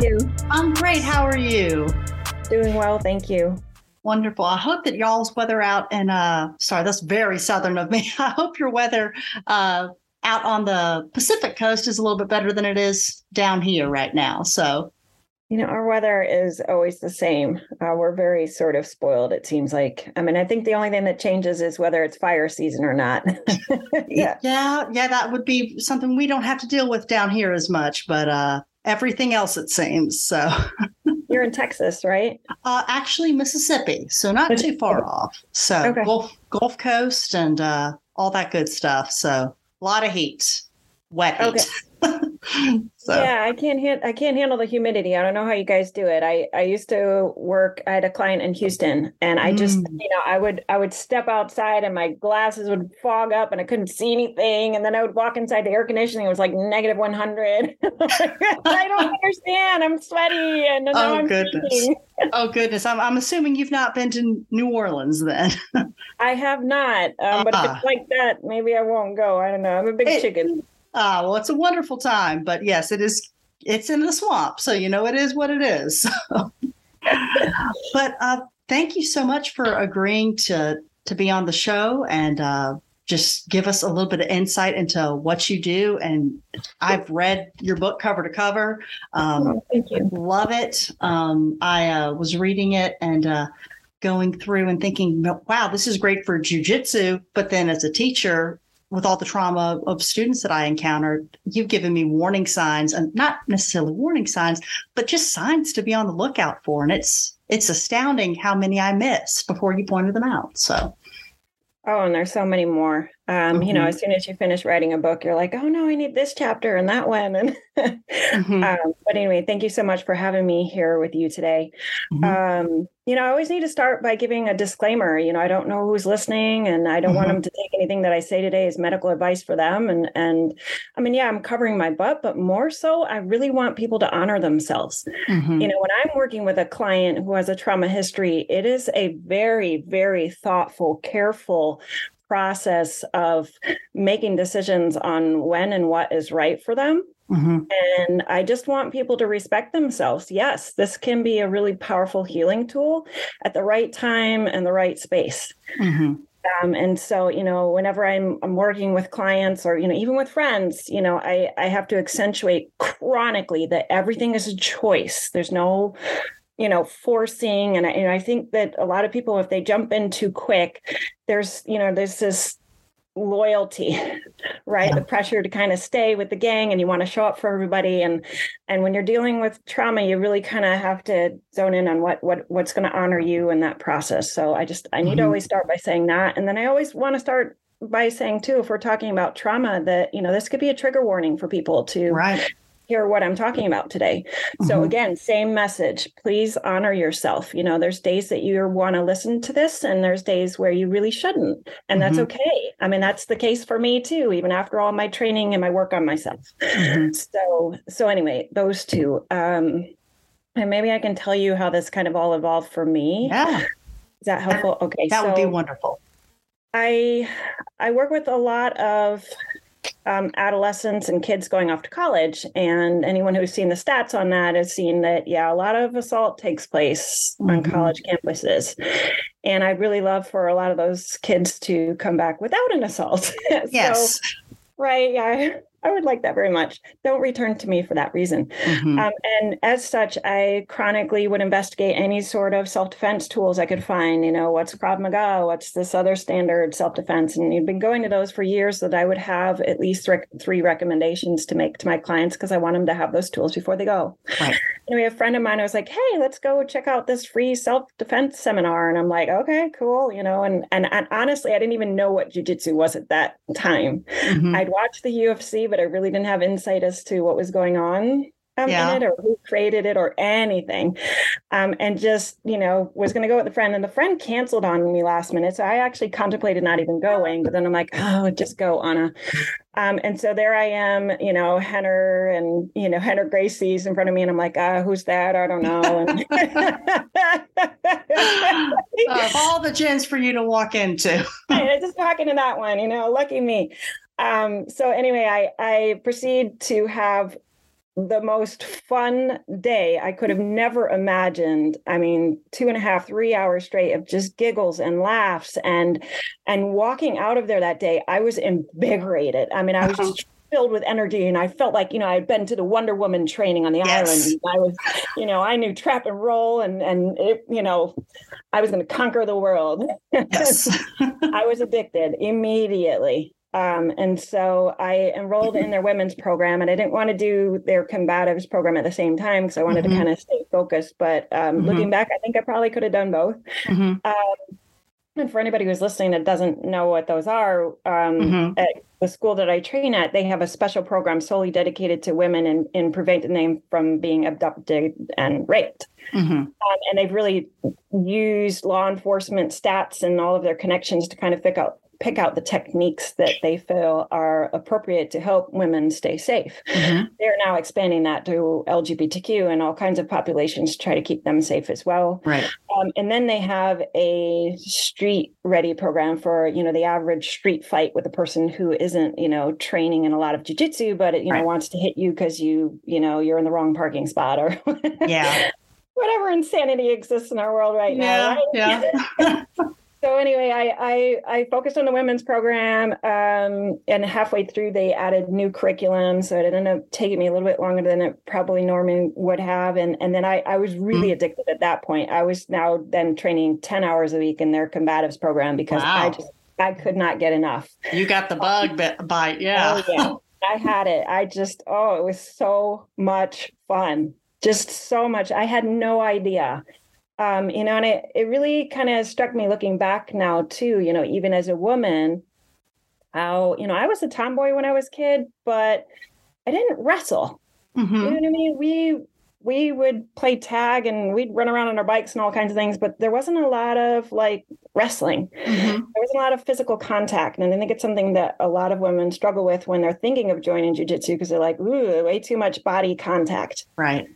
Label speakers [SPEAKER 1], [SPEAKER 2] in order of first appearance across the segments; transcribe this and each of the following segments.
[SPEAKER 1] you?
[SPEAKER 2] I'm great. How are you?
[SPEAKER 1] Doing well, thank you.
[SPEAKER 2] Wonderful. I hope that y'all's weather out in uh sorry, that's very southern of me. I hope your weather uh out on the Pacific coast is a little bit better than it is down here right now. So
[SPEAKER 1] You know, our weather is always the same. Uh, we're very sort of spoiled, it seems like. I mean, I think the only thing that changes is whether it's fire season or not.
[SPEAKER 2] yeah. Yeah, yeah, that would be something we don't have to deal with down here as much, but uh everything else it seems. So
[SPEAKER 1] You're in Texas, right?
[SPEAKER 2] Uh, actually, Mississippi, so not too far off. So
[SPEAKER 1] Okay.
[SPEAKER 2] Gulf Gulf Coast and uh, all that good stuff. So a lot of heat, wet heat. so
[SPEAKER 1] Yeah, I can't han- I can't handle the humidity. I don't know how you guys do it. I I used to work. I had a client in Houston, and I just
[SPEAKER 2] Mm.
[SPEAKER 1] you know I would I would step outside, and my glasses would fog up, and I couldn't see anything. And then I would walk inside the air conditioning. It was like negative one hundred. I don't understand. I'm sweaty, and
[SPEAKER 2] Oh,
[SPEAKER 1] I'm
[SPEAKER 2] goodness. oh goodness, I'm I'm assuming you've not been to New Orleans then.
[SPEAKER 1] I have not. Um, but if
[SPEAKER 2] Ah.
[SPEAKER 1] it's like that, maybe I won't go. I don't know. I'm a big
[SPEAKER 2] It-
[SPEAKER 1] chicken.
[SPEAKER 2] Ah, well, it's a wonderful time, but yes, it is. It's in the swamp, so you know it is what it is. but uh, thank you so much for agreeing to to be on the show and uh, just give us a little bit of insight into what you do. And I've read your book cover to cover. Um,
[SPEAKER 1] Oh, thank you.
[SPEAKER 2] love it. Um, I uh, was reading it and uh, going through and thinking, wow, this is great for jujitsu. But then as a teacher, with all the trauma of students that I encountered, you've given me warning signs and not necessarily warning signs, but just signs to be on the lookout for. And it's it's astounding how many I missed before you pointed them out. So
[SPEAKER 1] Oh, and there's so many more. Um, you know,
[SPEAKER 2] Mhm.
[SPEAKER 1] as soon as you finish writing a book, you're like, oh no, I need this chapter and that one. And
[SPEAKER 2] Mhm.
[SPEAKER 1] um, but anyway, thank you so much for having me here with you today.
[SPEAKER 2] Mhm.
[SPEAKER 1] Um, you know, I always need to start by giving a disclaimer. You know, I don't know who's listening, and I don't want
[SPEAKER 2] Mhm.
[SPEAKER 1] them to take anything that I say today as medical advice for them. And and I mean, yeah, I'm covering my butt, but more so, I really want people to honor themselves.
[SPEAKER 2] Mhm.
[SPEAKER 1] You know, when I'm working with a client who has a trauma history, it is a very, very thoughtful, careful process of making decisions on when and what is right for them.
[SPEAKER 2] Mhm.
[SPEAKER 1] And I just want people to respect themselves. Yes, this can be a really powerful healing tool at the right time and the right space.
[SPEAKER 2] Mhm.
[SPEAKER 1] Um, and so, you know, whenever I'm I'm working with clients or you know even with friends, you know, I I have to accentuate chronically that everything is a choice. There's no, you know, forcing. And I, and I think that a lot of people, if they jump in too quick, there's you know there's this loyalty right
[SPEAKER 2] Yeah.
[SPEAKER 1] the pressure to kind of stay with the gang and you want to show up for everybody and and when you're dealing with trauma you really kind of have to zone in on what what what's going to honor you in that process so i just i need to
[SPEAKER 2] Mhm.
[SPEAKER 1] always start by saying that and then i always want to start by saying too if we're talking about trauma that you know this could be a trigger warning for people to
[SPEAKER 2] Right.
[SPEAKER 1] Hear what I'm talking about today. So
[SPEAKER 2] Mhm.
[SPEAKER 1] again, same message. Please honor yourself. You know, there's days that you want to listen to this and there's days where you really shouldn't. And that's
[SPEAKER 2] Mhm.
[SPEAKER 1] okay. I mean, that's the case for me too, even after all my training and my work on myself.
[SPEAKER 2] Mhm.
[SPEAKER 1] So so anyway, those two. Um and maybe I can tell you how this kind of all evolved for me.
[SPEAKER 2] Yeah,
[SPEAKER 1] Is that helpful? Okay.
[SPEAKER 2] that would be wonderful.
[SPEAKER 1] I I work with a lot of um, adolescents and kids going off to college, and anyone who's seen the stats on that has seen that yeah, a lot of assault takes place on
[SPEAKER 2] Mhm.
[SPEAKER 1] college campuses, and I'd really love for a lot of those kids to come back without an assault. So,
[SPEAKER 2] Yes.
[SPEAKER 1] right, yeah, I would like that very much. Don't return to me for that reason.
[SPEAKER 2] Mhm.
[SPEAKER 1] Um, and as such, I chronically would investigate any sort of self defense tools I could find. You know, what's Krav Maga? What's this other standard self defense? And you've been going to those for years so that I would have at least rec- three recommendations to make to my clients because I want them to have those tools before they go.
[SPEAKER 2] Right.
[SPEAKER 1] Anyway, a friend of mine was like, "Hey, let's go check out this free self defense seminar," and I'm like, "Okay, cool," you know. And and, and honestly, I didn't even know what jujitsu was at that time.
[SPEAKER 2] Mhm.
[SPEAKER 1] I'd watched the UFC, but I really didn't have insight as to what was going on um,
[SPEAKER 2] Yeah.
[SPEAKER 1] in it or who created it or anything. Um, and just, you know, was going to go with a friend, and the friend canceled on me last minute. So I actually contemplated not even going, but then I'm like, oh, just go, Anna. Um, and so there I am, you know, Rener and, you know, Rener Gracie's in front of me. And I'm like, ah, who's that? I don't know. And
[SPEAKER 2] of all the gyms for you to walk into.
[SPEAKER 1] I just walk into that one, you know, lucky me. Um, so anyway, I I proceed to have the most fun day I could have never imagined. I mean, two and a half, three hours straight of just giggles and laughs and and walking out of there that day, I was invigorated. I mean, I was just filled with energy and I felt like, you know, I had been to the Wonder Woman training on the yes. island. I was, you know, I knew trap and roll and and it, you know, I was going to conquer the world. Yes. I was addicted immediately. Um, and so I enrolled in their women's program, and I didn't want to do their combatives program at the same time because I wanted mm-hmm. to kind of stay focused. But um, mm-hmm. looking back, I think I probably could have done both. Mm-hmm. Um, and for anybody who's listening that doesn't know what those are, um, mm-hmm. at the school that I train at, they have a special program solely dedicated to women in, in preventing them from being abducted and raped. Mm-hmm. Um, and they've really used law enforcement stats and all of their connections to kind of pick out pick out the techniques that they feel are appropriate to help women stay safe. Mm-hmm. They're now expanding that to LGBTQ and all kinds of populations to try to keep them safe as well.
[SPEAKER 2] Right.
[SPEAKER 1] Um, and then they have a street ready program for you know the average street fight with a person who isn't you know training in a lot of jujitsu, but you know wants to hit you because you you know you're in the wrong parking spot or
[SPEAKER 2] yeah.
[SPEAKER 1] Whatever insanity exists in our world right
[SPEAKER 2] yeah,
[SPEAKER 1] now. Right? Yeah. so anyway, I, I, I focused on the women's program, um, and halfway through they added new curriculum, so it ended up taking me a little bit longer than it probably Norman would have, and and then I I was really mm-hmm. addicted at that point. I was now then training ten hours a week in their combatives program because wow. I just I could not get enough.
[SPEAKER 2] You got the bug bite,
[SPEAKER 1] yeah. Oh, yeah. I had it. I just oh, it was so much fun. Just so much. I had no idea um, you know, and it, it really kind of struck me looking back now too, you know, even as a woman, how, you know, I was a tomboy when I was kid, but I didn't wrestle. Mm-hmm. You know what I mean? We we would play tag and we'd run around on our bikes and all kinds of things, but there wasn't a lot of like wrestling. Mm-hmm. There wasn't a lot of physical contact. And I think it's something that a lot of women struggle with when they're thinking of joining jujitsu because they're like, ooh, way too much body contact.
[SPEAKER 2] Right.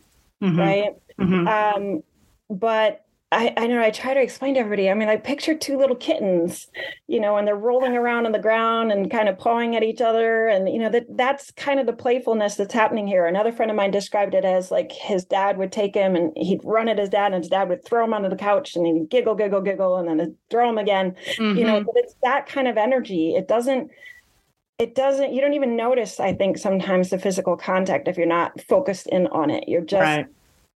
[SPEAKER 1] Mm-hmm. Right. Mm-hmm. Um, but I, I know I try to explain to everybody. I mean, I picture two little kittens, you know, and they're rolling around on the ground and kind of pawing at each other. And, you know, that that's kind of the playfulness that's happening here. Another friend of mine described it as like his dad would take him and he'd run at his dad and his dad would throw him onto the couch and he'd giggle, giggle, giggle, and then throw him again. Mm-hmm. You know, mm-hmm. but it's that kind of energy. It doesn't, it doesn't, you don't even notice, I think, sometimes the physical contact if you're not focused in on it. You're just, right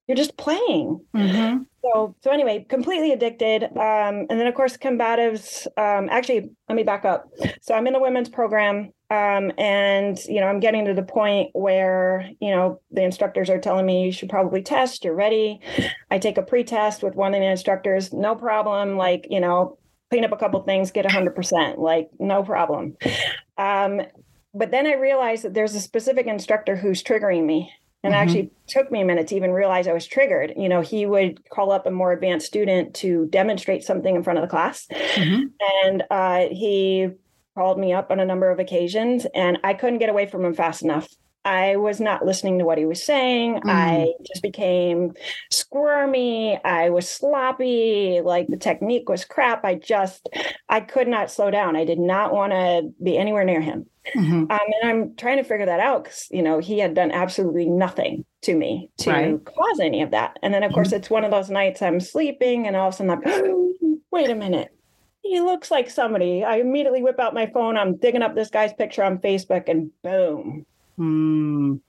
[SPEAKER 1] you're just playing. Mm-hmm. So so anyway, completely addicted. Um, and then of course combatives. Um, actually, let me back up. So I'm in the women's program. Um, and you know, I'm getting to the point where you know the instructors are telling me you should probably test. You're ready. I take a pre-test with one of the instructors. No problem. Like you know, clean up a couple things, get 100%. Like no problem. Um, but then I realized that there's a specific instructor who's triggering me and mm-hmm. actually took me a minute to even realize I was triggered. You know, he would call up a more advanced student to demonstrate something in front of the class. Mm-hmm. And uh, he called me up on a number of occasions, and I couldn't get away from him fast enough. I was not listening to what he was saying. Mm. I just became squirmy. I was sloppy. Like the technique was crap. I just, I could not slow down. I did not want to be anywhere near him. Mm-hmm. Um, and I'm trying to figure that out because, you know, he had done absolutely nothing to me to right. cause any of that. And then, of course, mm-hmm. it's one of those nights I'm sleeping and all of a sudden I'm, wait a minute. He looks like somebody. I immediately whip out my phone. I'm digging up this guy's picture on Facebook and boom. Mm.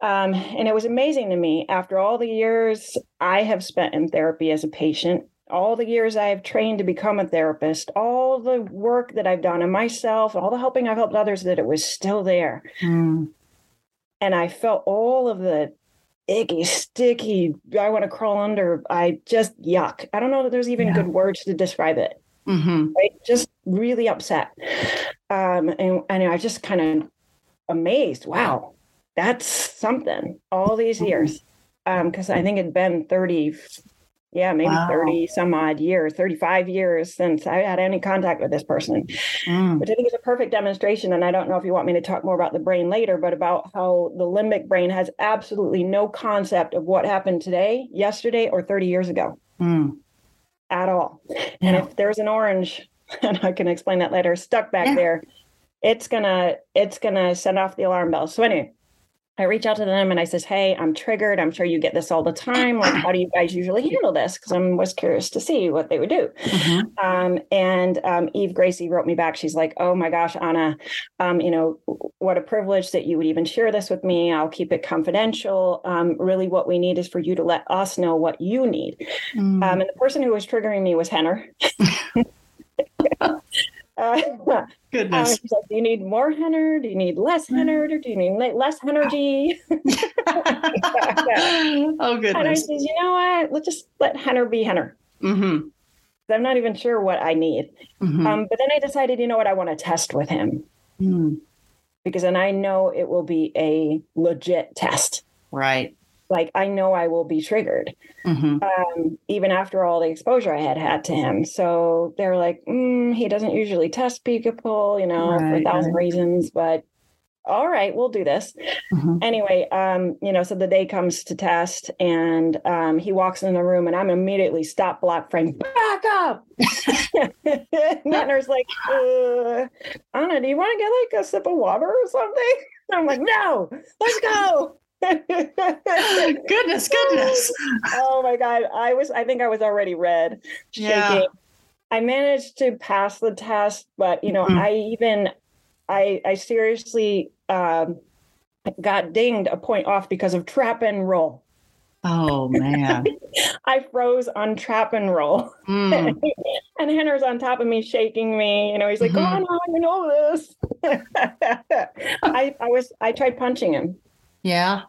[SPEAKER 1] Um, and it was amazing to me after all the years I have spent in therapy as a patient all the years I have trained to become a therapist, all the work that I've done on myself, all the helping I've helped others, that it was still there. Mm. And I felt all of the icky, sticky, I want to crawl under. I just yuck. I don't know that there's even yeah. good words to describe it. Mm-hmm. Right? Just really upset. Um, and, and I just kind of amazed. Wow, that's something all these mm-hmm. years. Because um, I think it'd been 30, yeah, maybe wow. 30 some odd years, 35 years since I had any contact with this person, mm. which I think is a perfect demonstration. And I don't know if you want me to talk more about the brain later, but about how the limbic brain has absolutely no concept of what happened today, yesterday, or 30 years ago mm. at all. Yeah. And if there's an orange, and I can explain that later, stuck back yeah. there, it's gonna it's gonna send off the alarm bells. So anyway, I reach out to them and I says, "Hey, I'm triggered. I'm sure you get this all the time. Like, how do you guys usually handle this?" Because I was curious to see what they would do. Mm-hmm. Um, and um, Eve Gracie wrote me back. She's like, "Oh my gosh, Anna, um, you know what a privilege that you would even share this with me. I'll keep it confidential. Um, really, what we need is for you to let us know what you need." Mm-hmm. and the person who was triggering me was Rener.
[SPEAKER 2] Uh, Goodness.
[SPEAKER 1] Like, do you need more Rener? Do you need less Rener? Or do you need less energy?
[SPEAKER 2] oh, goodness.
[SPEAKER 1] And I says, you know what? Let's just let Rener be Rener. Mm-hmm. I'm not even sure what I need. Mm-hmm. Um, but then I decided, you know what? I want to test with him. Mm. Because then I know it will be a legit test.
[SPEAKER 2] Right
[SPEAKER 1] like I know I will be triggered, mm-hmm. um, even after all the exposure I had had to him. So they're like, mm, he doesn't usually test people, you know, right, for a thousand right. reasons, but all right, we'll do this. Mm-hmm. Anyway, um, you know, so the day comes to test and um, he walks in the room and I'm immediately stop block frame, back up. Rener's like, uh, Anna, do you want to get like a sip of water or something? And I'm like, no, let's go.
[SPEAKER 2] goodness, goodness.
[SPEAKER 1] Oh my God. I was, I think I was already red, shaking. Yeah. I managed to pass the test, but you know, mm-hmm. I even, I, I seriously um, got dinged a point off because of trap and roll.
[SPEAKER 2] Oh man.
[SPEAKER 1] I froze on trap and roll. Mm. and Rener's on top of me shaking me. You know, he's like, mm-hmm. Oh no, you know this. I, I was I tried punching him.
[SPEAKER 2] Yeah.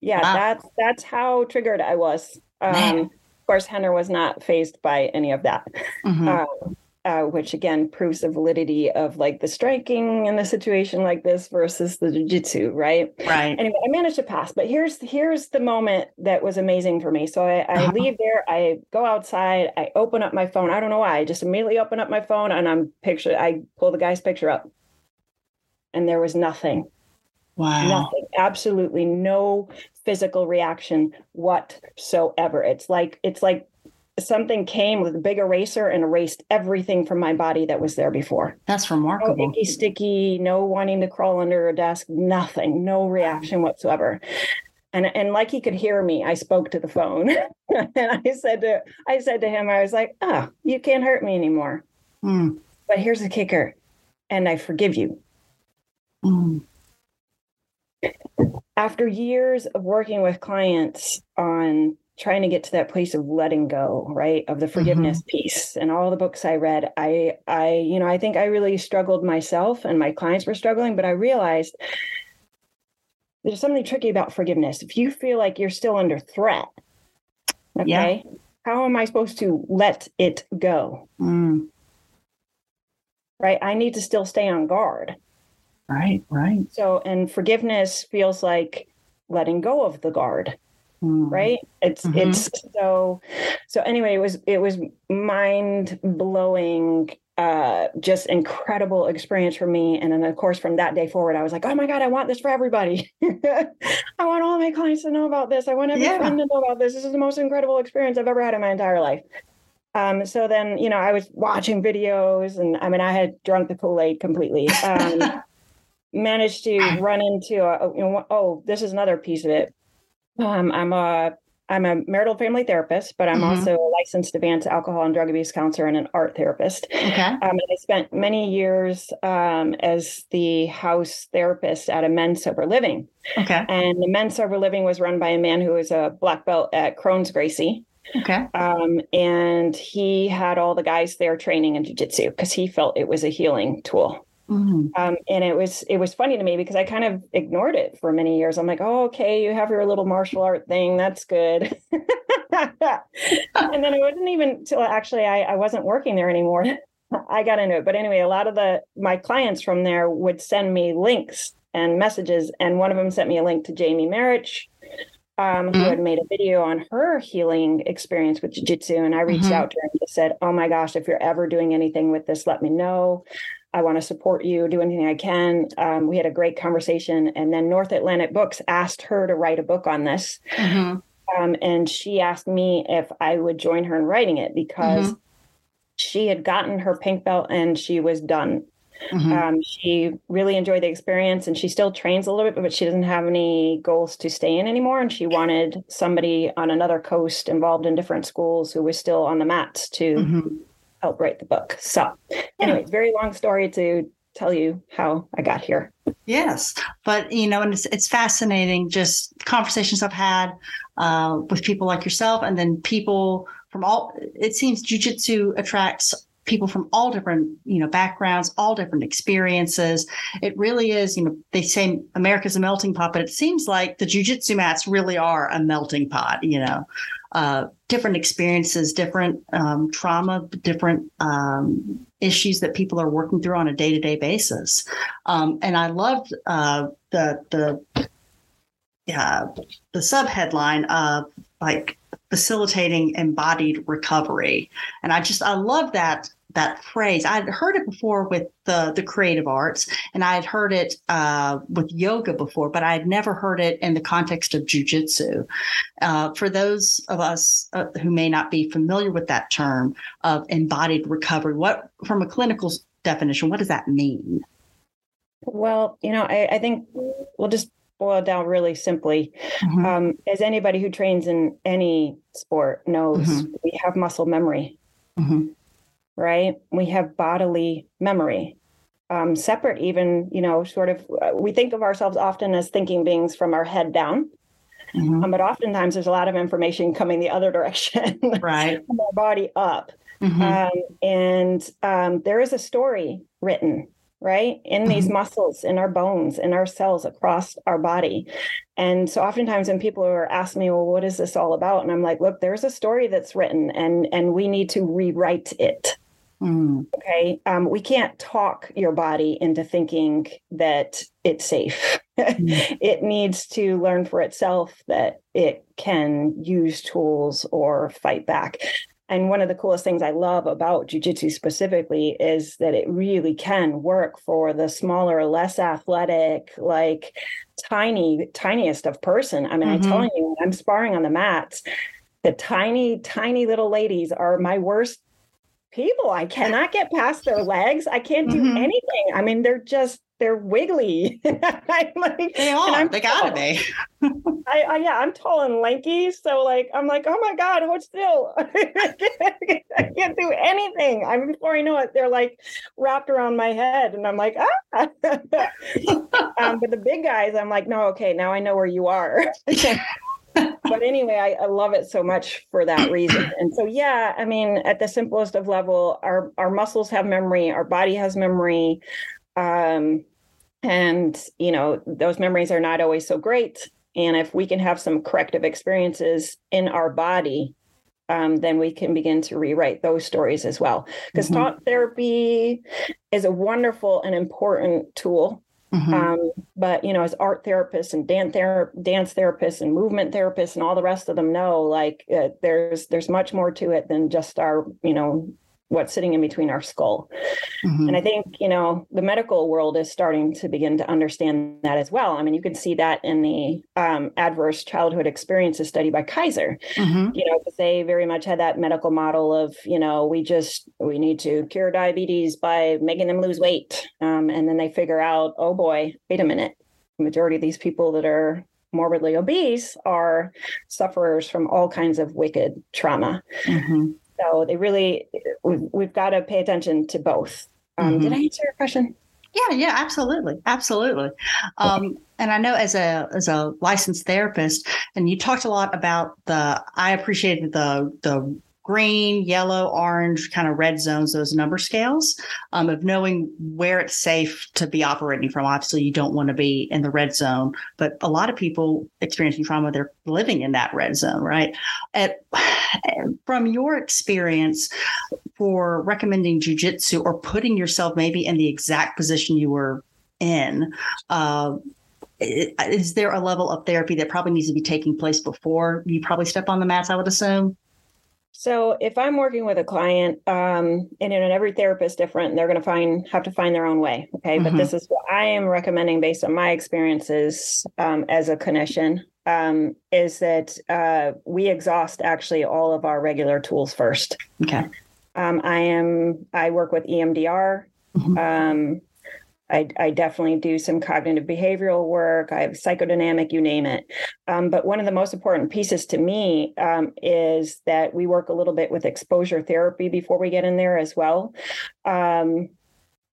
[SPEAKER 1] Yeah, wow. that's that's how triggered I was. Um, of course, Rener was not phased by any of that. Mm-hmm. Um, uh, which again proves the validity of like the striking in a situation like this versus the jiu-jitsu right
[SPEAKER 2] right
[SPEAKER 1] anyway i managed to pass but here's here's the moment that was amazing for me so i, I uh-huh. leave there i go outside i open up my phone i don't know why i just immediately open up my phone and i'm picture i pull the guy's picture up and there was nothing
[SPEAKER 2] Wow.
[SPEAKER 1] Nothing, absolutely no physical reaction whatsoever. It's like it's like something came with a big eraser and erased everything from my body that was there before.
[SPEAKER 2] That's remarkable.
[SPEAKER 1] No icky, sticky, no wanting to crawl under a desk, nothing, no reaction whatsoever. And and like he could hear me, I spoke to the phone, and I said to I said to him, I was like, "Ah, oh, you can't hurt me anymore." Mm. But here's the kicker, and I forgive you. Mm after years of working with clients on trying to get to that place of letting go right of the forgiveness mm-hmm. piece and all the books i read i i you know i think i really struggled myself and my clients were struggling but i realized there's something tricky about forgiveness if you feel like you're still under threat okay yeah. how am i supposed to let it go mm. right i need to still stay on guard
[SPEAKER 2] Right, right.
[SPEAKER 1] So, and forgiveness feels like letting go of the guard. Mm. Right. It's mm-hmm. it's so so anyway, it was it was mind blowing uh, just incredible experience for me. And then, of course, from that day forward, I was like, oh my God, I want this for everybody. I want all my clients to know about this. I want every yeah. friend to know about this. This is the most incredible experience I've ever had in my entire life. Um, so then, you know, I was watching videos and I mean, I had drunk the Kool Aid completely. Um, managed to run into a, you know, oh, this is another piece of it. Um, I'm a I'm a marital family therapist, but I'm mm-hmm. also a licensed advanced alcohol and drug abuse counselor and an art therapist.
[SPEAKER 2] Okay. Um, and
[SPEAKER 1] I spent many years um, as the house therapist at a men's sober living.
[SPEAKER 2] Okay.
[SPEAKER 1] And the men's sober living was run by a man who was a black belt at Kron's Gracie.
[SPEAKER 2] Okay.
[SPEAKER 1] Um, and he had all the guys there training in jiu-jitsu because he felt it was a healing tool. Mm-hmm. Um, and it was it was funny to me because I kind of ignored it for many years. I'm like, oh, okay, you have your little martial art thing, that's good. and then it wasn't even till actually I, I wasn't working there anymore. I got into it. But anyway, a lot of the my clients from there would send me links and messages, and one of them sent me a link to Jamie Marich, um, mm-hmm. who had made a video on her healing experience with jiu-jitsu and i reached mm-hmm. out to her and said oh my gosh if you're ever doing anything with this let me know I want to support you, do anything I can. Um, we had a great conversation. And then North Atlantic Books asked her to write a book on this. Mm-hmm. Um, and she asked me if I would join her in writing it because mm-hmm. she had gotten her pink belt and she was done. Mm-hmm. Um, she really enjoyed the experience and she still trains a little bit, but she doesn't have any goals to stay in anymore. And she wanted somebody on another coast involved in different schools who was still on the mats to mm-hmm. Help write the book. So, anyway, very long story to tell you how I got here.
[SPEAKER 2] Yes, but you know, and it's it's fascinating. Just conversations I've had uh, with people like yourself, and then people from all. It seems jujitsu attracts people from all different you know backgrounds all different experiences. It really is you know they say america's a melting pot but it seems like the jiu-jitsu mats really are a melting pot you know. Uh, different experiences different um, trauma different um, issues that people are working through on a day-to-day basis. Um, and i loved uh, the the uh, the subheadline of like facilitating embodied recovery. And i just i love that that phrase. I had heard it before with the the creative arts, and I had heard it uh, with yoga before, but I had never heard it in the context of jujitsu. Uh, for those of us uh, who may not be familiar with that term of embodied recovery, what from a clinical definition, what does that mean?
[SPEAKER 1] Well, you know, I, I think we'll just boil it down really simply. Mm-hmm. Um, as anybody who trains in any sport knows, mm-hmm. we have muscle memory. Mm-hmm right? We have bodily memory. Um, separate, even, you know, sort of, uh, we think of ourselves often as thinking beings from our head down. Mm-hmm. Um, but oftentimes there's a lot of information coming the other direction,
[SPEAKER 2] right?
[SPEAKER 1] from our body up. Mm-hmm. Um, and um, there is a story written right in these mm-hmm. muscles in our bones in our cells across our body and so oftentimes when people are asking me well what is this all about and i'm like look there's a story that's written and and we need to rewrite it Mm. Okay. Um, we can't talk your body into thinking that it's safe. Mm. it needs to learn for itself that it can use tools or fight back. And one of the coolest things I love about jujitsu specifically is that it really can work for the smaller, less athletic, like tiny, tiniest of person. I mean, mm-hmm. I'm telling you, I'm sparring on the mats. The tiny, tiny little ladies are my worst people. I cannot get past their legs. I can't do mm-hmm. anything. I mean, they're just they're wiggly.
[SPEAKER 2] I'm like, they are. I'm they gotta be.
[SPEAKER 1] I, I, yeah, I'm tall and lanky, so like I'm like, oh my god, hold still. I can't do anything. I mean, before I know it, they're like wrapped around my head, and I'm like, ah. um, but the big guys, I'm like, no, okay, now I know where you are but anyway, I, I, love it so much for that reason. And so, yeah, I mean, at the simplest of level, our our muscles have memory, our body has memory, um, and you know those memories are not always so great. And if we can have some corrective experiences in our body, um, then we can begin to rewrite those stories as well. Because mm-hmm. talk therapy is a wonderful and important tool Mm-hmm. Um, but you know, as art therapists and dance ther- dance therapists and movement therapists and all the rest of them know, like uh, there's there's much more to it than just our you know what's sitting in between our skull. Mm-hmm. And I think, you know, the medical world is starting to begin to understand that as well. I mean, you can see that in the um, adverse childhood experiences study by Kaiser, mm-hmm. you know, because they very much had that medical model of, you know, we just, we need to cure diabetes by making them lose weight. Um, and then they figure out, oh boy, wait a minute. The majority of these people that are morbidly obese are sufferers from all kinds of wicked trauma. Mm-hmm. So they really, we've, we've got to pay attention to both. Um, mm-hmm. Did I answer your question?
[SPEAKER 2] Yeah, yeah, absolutely, absolutely. Um, and I know as a as a licensed therapist, and you talked a lot about the. I appreciated the the green, yellow, orange, kind of red zones, those number scales um, of knowing where it's safe to be operating from. Obviously, you don't want to be in the red zone, but a lot of people experiencing trauma, they're living in that red zone, right? At, from your experience for recommending jujitsu or putting yourself maybe in the exact position you were in, uh, is there a level of therapy that probably needs to be taking place before you probably step on the mats? I would assume.
[SPEAKER 1] So if I'm working with a client, um, and, and every therapist different, they're going to find have to find their own way. Okay, mm-hmm. but this is what I am recommending based on my experiences um, as a clinician. Um, is that uh, we exhaust actually all of our regular tools first.
[SPEAKER 2] Okay.
[SPEAKER 1] Um, I am I work with EMDR. Mm-hmm. I, I, definitely do some cognitive behavioral work. I have psychodynamic, you name it. Um, but one of the most important pieces to me um, is that we work a little bit with exposure therapy before we get in there as well. Um,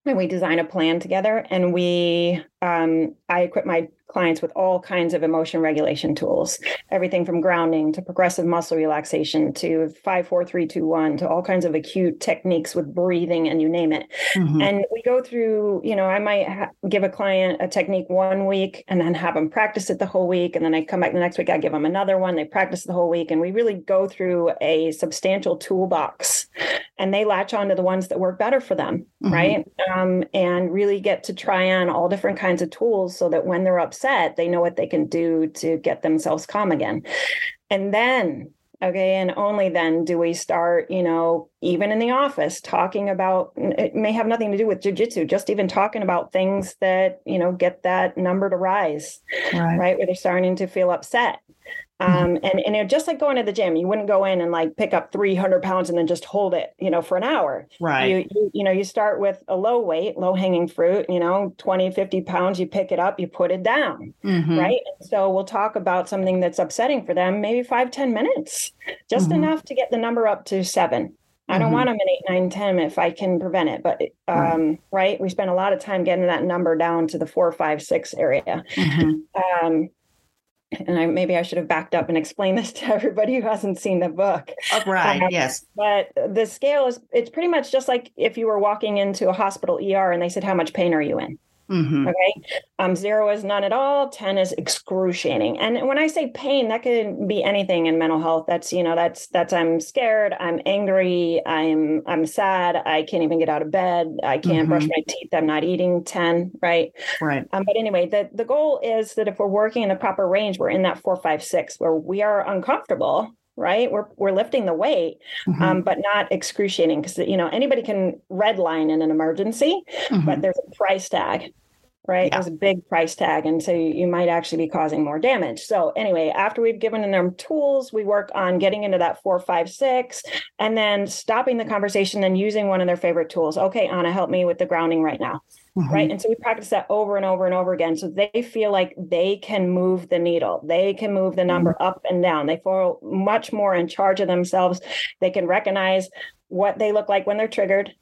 [SPEAKER 1] and we design a plan together and we um, i equip my clients with all kinds of emotion regulation tools, everything from grounding to progressive muscle relaxation to five, four, three, two, one to all kinds of acute techniques with breathing and you name it. Mm-hmm. And we go through, you know, I might ha- give a client a technique one week and then have them practice it the whole week. And then I come back the next week, I give them another one, they practice the whole week. And we really go through a substantial toolbox and they latch on to the ones that work better for them. Mm-hmm. Right. Um, and really get to try on all different kinds of tools so that when they're upset, upset, they know what they can do to get themselves calm again. And then, okay, and only then do we start, you know, even in the office, talking about it may have nothing to do with jujitsu, just even talking about things that, you know, get that number to rise, right? right? Where they're starting to feel upset. Mm-hmm. Um, and and it, just like going to the gym, you wouldn't go in and like pick up 300 pounds and then just hold it, you know, for an hour.
[SPEAKER 2] Right.
[SPEAKER 1] You, you, you know, you start with a low weight, low hanging fruit, you know, 20, 50 pounds, you pick it up, you put it down. Mm-hmm. Right. And so we'll talk about something that's upsetting for them, maybe five, 10 minutes, just mm-hmm. enough to get the number up to seven. I don't mm-hmm. want them in eight, nine, 10 if I can prevent it. But, um, right. right. We spend a lot of time getting that number down to the four, five, six area. Mm-hmm. Um, and I, maybe I should have backed up and explained this to everybody who hasn't seen the book.
[SPEAKER 2] Oh, right. Um, yes.
[SPEAKER 1] But the scale is, it's pretty much just like if you were walking into a hospital ER and they said, How much pain are you in? Mm-hmm. Okay. Um, zero is none at all. 10 is excruciating. And when I say pain, that could be anything in mental health. That's, you know, that's, that's, I'm scared. I'm angry. I'm, I'm sad. I can't even get out of bed. I can't mm-hmm. brush my teeth. I'm not eating 10. Right.
[SPEAKER 2] Right.
[SPEAKER 1] Um, but anyway, the, the goal is that if we're working in the proper range, we're in that four, five, six, where we are uncomfortable right we're we're lifting the weight mm-hmm. um, but not excruciating because you know anybody can redline in an emergency mm-hmm. but there's a price tag right yeah. a big price tag and so you might actually be causing more damage so anyway after we've given them tools we work on getting into that four five six and then stopping the conversation and using one of their favorite tools okay anna help me with the grounding right now Mm-hmm. Right. And so we practice that over and over and over again. So they feel like they can move the needle, they can move the number mm-hmm. up and down. They feel much more in charge of themselves. They can recognize what they look like when they're triggered.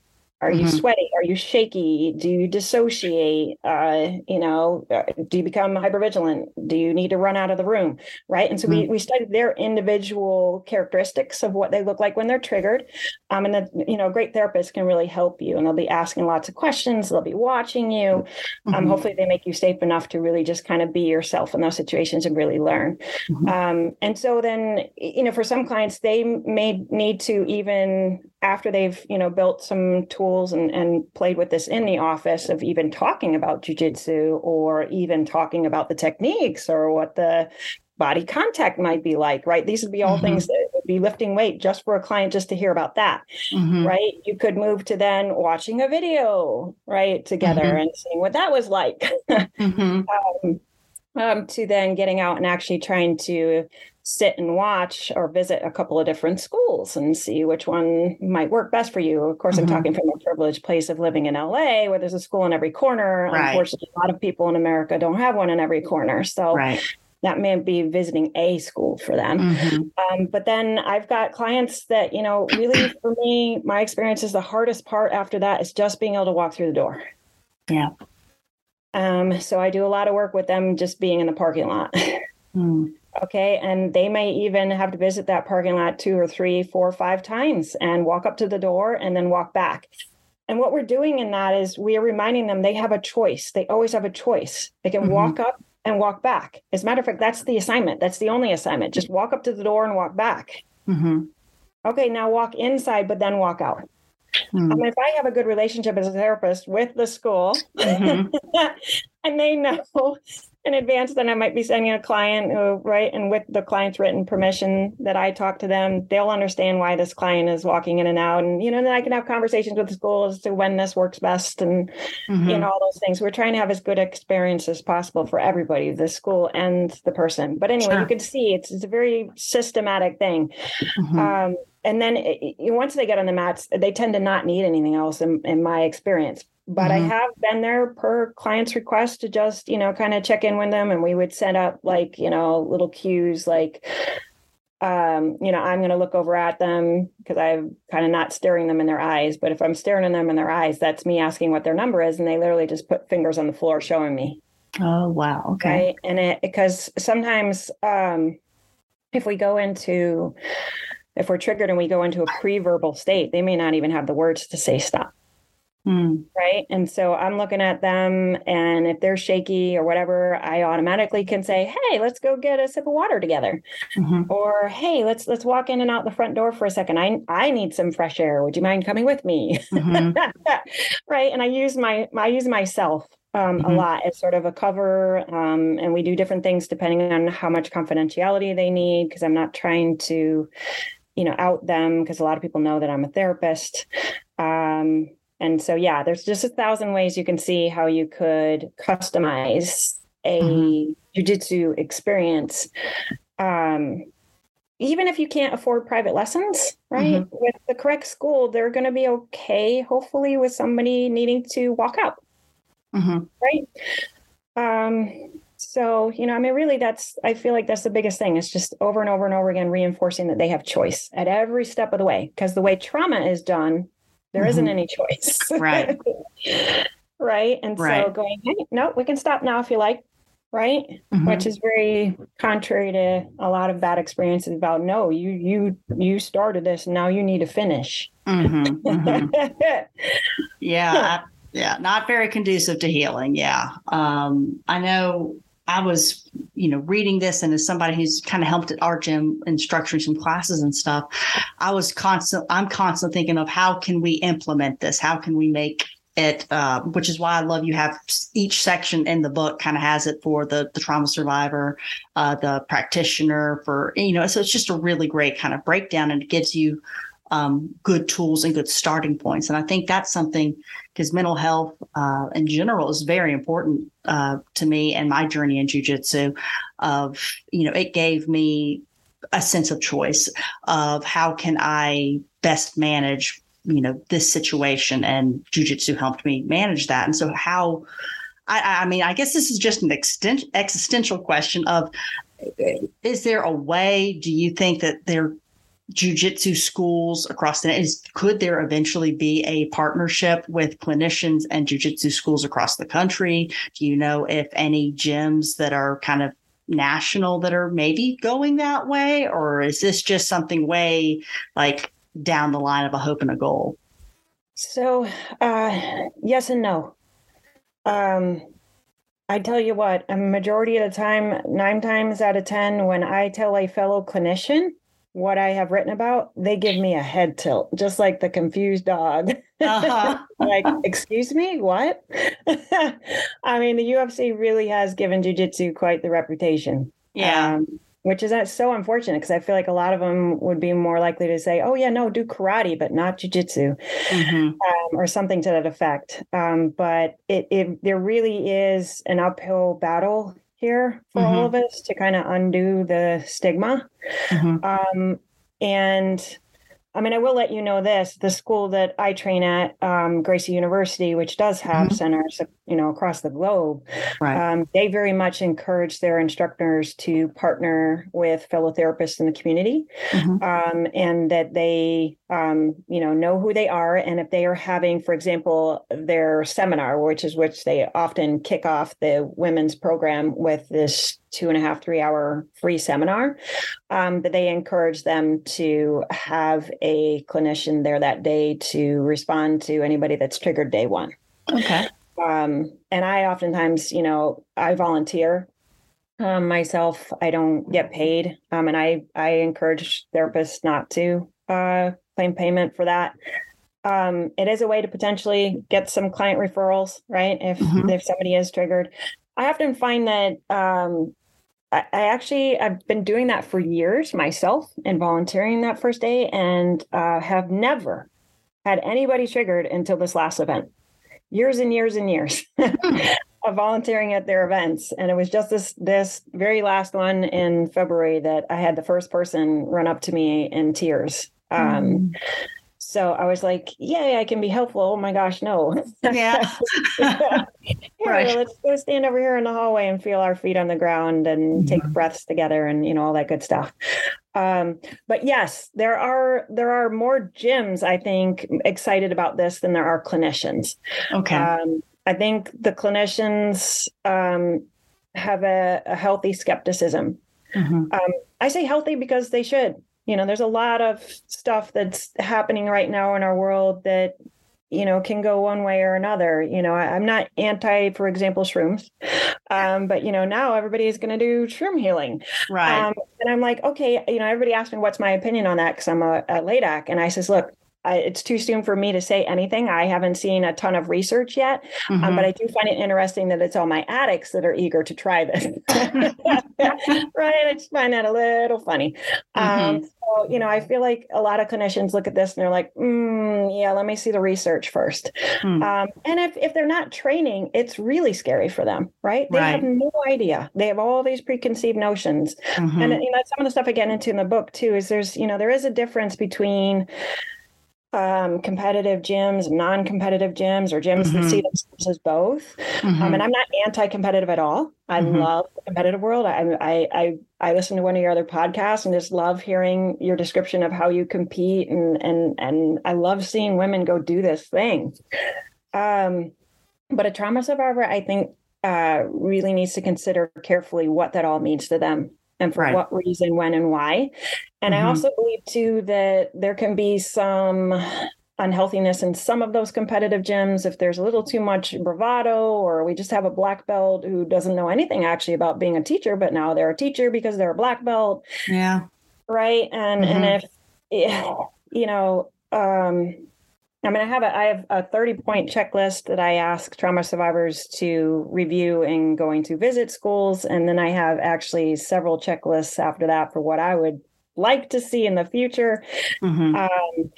[SPEAKER 1] Are you mm-hmm. sweaty? Are you shaky? Do you dissociate? Uh, you know, uh, do you become hypervigilant? Do you need to run out of the room? Right. And so mm-hmm. we, we study their individual characteristics of what they look like when they're triggered. Um, and then, you know, a great therapist can really help you and they'll be asking lots of questions. They'll be watching you. Um, mm-hmm. hopefully they make you safe enough to really just kind of be yourself in those situations and really learn. Mm-hmm. Um, and so then, you know, for some clients, they may need to even after they've, you know, built some tools and, and played with this in the office of even talking about jujitsu or even talking about the techniques or what the body contact might be like, right? These would be all mm-hmm. things that would be lifting weight just for a client just to hear about that, mm-hmm. right? You could move to then watching a video, right, together mm-hmm. and seeing what that was like. Mm-hmm. um, um, to then getting out and actually trying to sit and watch or visit a couple of different schools and see which one might work best for you. Of course, mm-hmm. I'm talking from a privileged place of living in LA where there's a school in every corner. Right. Unfortunately, a lot of people in America don't have one in every corner. So right. that may be visiting a school for them. Mm-hmm. Um, but then I've got clients that, you know, really for me, my experience is the hardest part after that is just being able to walk through the door.
[SPEAKER 2] Yeah.
[SPEAKER 1] Um, so I do a lot of work with them just being in the parking lot. Mm. Okay. And they may even have to visit that parking lot two or three, four, five times and walk up to the door and then walk back. And what we're doing in that is we are reminding them they have a choice. They always have a choice. They can mm-hmm. walk up and walk back. As a matter of fact, that's the assignment. That's the only assignment. Just walk up to the door and walk back. Mm-hmm. Okay, now walk inside, but then walk out. Mm-hmm. Um, if I have a good relationship as a therapist with the school, mm-hmm. and they know in advance, then I might be sending a client who, right, and with the client's written permission that I talk to them, they'll understand why this client is walking in and out. And, you know, then I can have conversations with the school as to when this works best and, mm-hmm. you know, all those things. We're trying to have as good experience as possible for everybody, the school and the person. But anyway, sure. you can see it's, it's a very systematic thing. Mm-hmm. Um, and then it, it, once they get on the mats, they tend to not need anything else in, in my experience but mm-hmm. I have been there per client's request to just, you know, kind of check in with them. And we would set up like, you know, little cues like, um, you know, I'm going to look over at them because I'm kind of not staring them in their eyes. But if I'm staring at them in their eyes, that's me asking what their number is. And they literally just put fingers on the floor showing me.
[SPEAKER 2] Oh, wow. Okay.
[SPEAKER 1] Right? And it, because sometimes um, if we go into, if we're triggered and we go into a pre verbal state, they may not even have the words to say stop. Mm. Right. And so I'm looking at them, and if they're shaky or whatever, I automatically can say, Hey, let's go get a sip of water together. Mm-hmm. Or hey, let's let's walk in and out the front door for a second. I I need some fresh air. Would you mind coming with me? Mm-hmm. right. And I use my I use myself um, mm-hmm. a lot as sort of a cover. Um, and we do different things depending on how much confidentiality they need, because I'm not trying to, you know, out them because a lot of people know that I'm a therapist. Um, and so, yeah, there's just a thousand ways you can see how you could customize a mm-hmm. jujitsu experience. Um, even if you can't afford private lessons, right? Mm-hmm. With the correct school, they're going to be okay, hopefully, with somebody needing to walk out. Mm-hmm. Right. Um, so, you know, I mean, really, that's, I feel like that's the biggest thing. It's just over and over and over again reinforcing that they have choice at every step of the way. Because the way trauma is done, there mm-hmm. not any choice.
[SPEAKER 2] Right.
[SPEAKER 1] right. And right. so going, hey, no, we can stop now if you like. Right. Mm-hmm. Which is very contrary to a lot of bad experiences about no, you you you started this and now you need to finish. Mm-hmm.
[SPEAKER 2] mm-hmm. yeah. yeah. Not very conducive to healing. Yeah. Um, I know I was, you know, reading this, and as somebody who's kind of helped at our gym and structuring some classes and stuff, I was constant. I'm constantly thinking of how can we implement this? How can we make it? Uh, which is why I love you have each section in the book kind of has it for the the trauma survivor, uh, the practitioner, for you know. So it's just a really great kind of breakdown, and it gives you um, good tools and good starting points. And I think that's something because mental health uh, in general is very important uh, to me and my journey in jujitsu. Of you know, it gave me a sense of choice of how can I best manage you know this situation, and jujitsu helped me manage that. And so how. I, I mean, I guess this is just an existential question of is there a way do you think that there jujitsu schools across the is could there eventually be a partnership with clinicians and jujitsu schools across the country? Do you know if any gyms that are kind of national that are maybe going that way, or is this just something way like down the line of a hope and a goal?
[SPEAKER 1] So, uh, yes and no. Um, I tell you what, a majority of the time, nine times out of 10, when I tell a fellow clinician what I have written about, they give me a head tilt, just like the confused dog. Uh-huh. like, excuse me, what? I mean, the UFC really has given jujitsu quite the reputation.
[SPEAKER 2] Yeah. Um,
[SPEAKER 1] which is so unfortunate because I feel like a lot of them would be more likely to say, "Oh yeah, no, do karate, but not jujitsu," mm-hmm. um, or something to that effect. Um, but it, it there really is an uphill battle here for mm-hmm. all of us to kind of undo the stigma. Mm-hmm. Um, and I mean, I will let you know this: the school that I train at, um, Gracie University, which does have mm-hmm. centers, you know, across the globe, right. um, they very much encourage their instructors to partner with fellow therapists in the community, mm-hmm. um, and that they, um, you know, know who they are, and if they are having, for example, their seminar, which is which they often kick off the women's program with this two and a half, three hour free seminar. Um, but they encourage them to have a clinician there that day to respond to anybody that's triggered day one.
[SPEAKER 2] Okay.
[SPEAKER 1] Um, and I oftentimes, you know, I volunteer um, myself. I don't get paid, um, and I I encourage therapists not to uh, claim payment for that. Um, it is a way to potentially get some client referrals, right? If mm-hmm. if somebody is triggered, I often find that um, I, actually I've been doing that for years myself and volunteering that first day, and uh, have never had anybody triggered until this last event. Years and years and years of volunteering at their events, and it was just this this very last one in February that I had the first person run up to me in tears. Um, mm. So I was like, "Yay, I can be helpful." Oh my gosh, no.
[SPEAKER 2] Yeah.
[SPEAKER 1] here,
[SPEAKER 2] Right.
[SPEAKER 1] let's go stand over here in the hallway and feel our feet on the ground and take breaths together and you know all that good stuff. Um, but yes, there are there are more gyms I think excited about this than there are clinicians.
[SPEAKER 2] Okay.
[SPEAKER 1] Um, I think the clinicians um, have a, a healthy skepticism.
[SPEAKER 2] Mhm.
[SPEAKER 1] Um, I say healthy because they should. You know, there's a lot of stuff that's happening right now in our world that you know can go one way or another. You know, I, I'm not anti, for example, shrooms, um, but you know now everybody is going to do shroom healing.
[SPEAKER 2] Right.
[SPEAKER 1] Um, and I'm like, okay, you know, everybody asked me what's my opinion on that because I'm a, a LADAC, and I says, look. I, it's too soon for me to say anything. I haven't seen a ton of research yet, um,
[SPEAKER 2] Mhm.
[SPEAKER 1] but I do find it interesting that it's all my addicts that are eager to try this. right? I just find that a little funny. Um, so, you know, I feel like a lot of clinicians look at this and they're like, mm, yeah, let me see the research first.
[SPEAKER 2] Hmm.
[SPEAKER 1] Um, and if, if they're not training, it's really scary for them, right? They have no idea. They have all these preconceived notions.
[SPEAKER 2] Mhm.
[SPEAKER 1] And you know, some of the stuff I get into in the book too is there's, you know, there is a difference between um, competitive gyms, non-competitive gyms, or gyms that
[SPEAKER 2] Mhm.
[SPEAKER 1] see themselves as both.
[SPEAKER 2] Mhm.
[SPEAKER 1] Um, and I'm not anti-competitive at all. I
[SPEAKER 2] Mhm.
[SPEAKER 1] love the competitive world. I, I I I listen to one of your other podcasts and just love hearing your description of how you compete and and and I love seeing women go do this thing. Um, but a trauma survivor, I think, uh, really needs to consider carefully what that all means to them and for
[SPEAKER 2] Right.
[SPEAKER 1] what reason, when, and why. And
[SPEAKER 2] Mhm.
[SPEAKER 1] I also believe too that there can be some unhealthiness in some of those competitive gyms if there's a little too much bravado or we just have a black belt who doesn't know anything actually about being a teacher but now they're a teacher because they're a black belt
[SPEAKER 2] yeah.
[SPEAKER 1] right and and
[SPEAKER 2] Mhm.
[SPEAKER 1] if you know um i mean i have a i have a 30 point checklist that i ask trauma survivors to review in going to visit schools and then i have actually several checklists after that for what i would like to see in the future
[SPEAKER 2] Mhm.
[SPEAKER 1] um,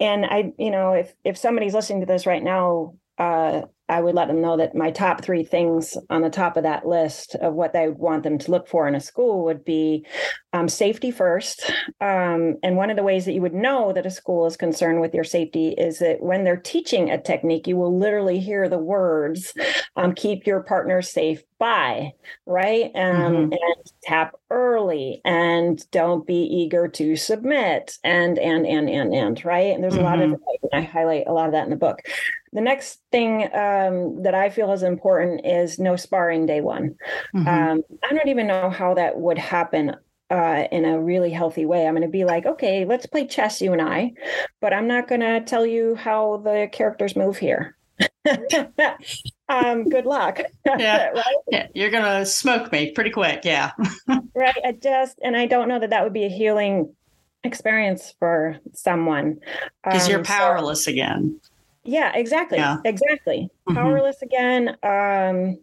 [SPEAKER 1] and I, you know, if if somebody's listening to this right now, uh, I would let them know that my top three things on the top of that list of what they would want them to look for in a school would be um, safety first. Um, and one of the ways that you would know that a school is concerned with your safety is that when they're teaching a technique, you will literally hear the words um, "keep your partner safe by," right? Um,
[SPEAKER 2] Mhm.
[SPEAKER 1] And tap early, and don't be eager to submit, and and and and and right. And there's a lot of I highlight a lot of that in the book. The next thing um, that I feel is important is no sparring day one.
[SPEAKER 2] Mhm.
[SPEAKER 1] Um, I don't even know how that would happen uh, in a really healthy way. I'm going to be like, okay, let's play chess, you and I, but I'm not going to tell you how the characters move here. um, good luck.
[SPEAKER 2] Yeah.
[SPEAKER 1] right.
[SPEAKER 2] yeah. You're gonna smoke me pretty quick. Yeah.
[SPEAKER 1] Right. I just, and I don't know that that would be a healing experience for someone
[SPEAKER 2] Because you're
[SPEAKER 1] Um, so-
[SPEAKER 2] powerless again.
[SPEAKER 1] Yeah, exactly.
[SPEAKER 2] Yeah.
[SPEAKER 1] Exactly.
[SPEAKER 2] Mhm.
[SPEAKER 1] Powerless again. Um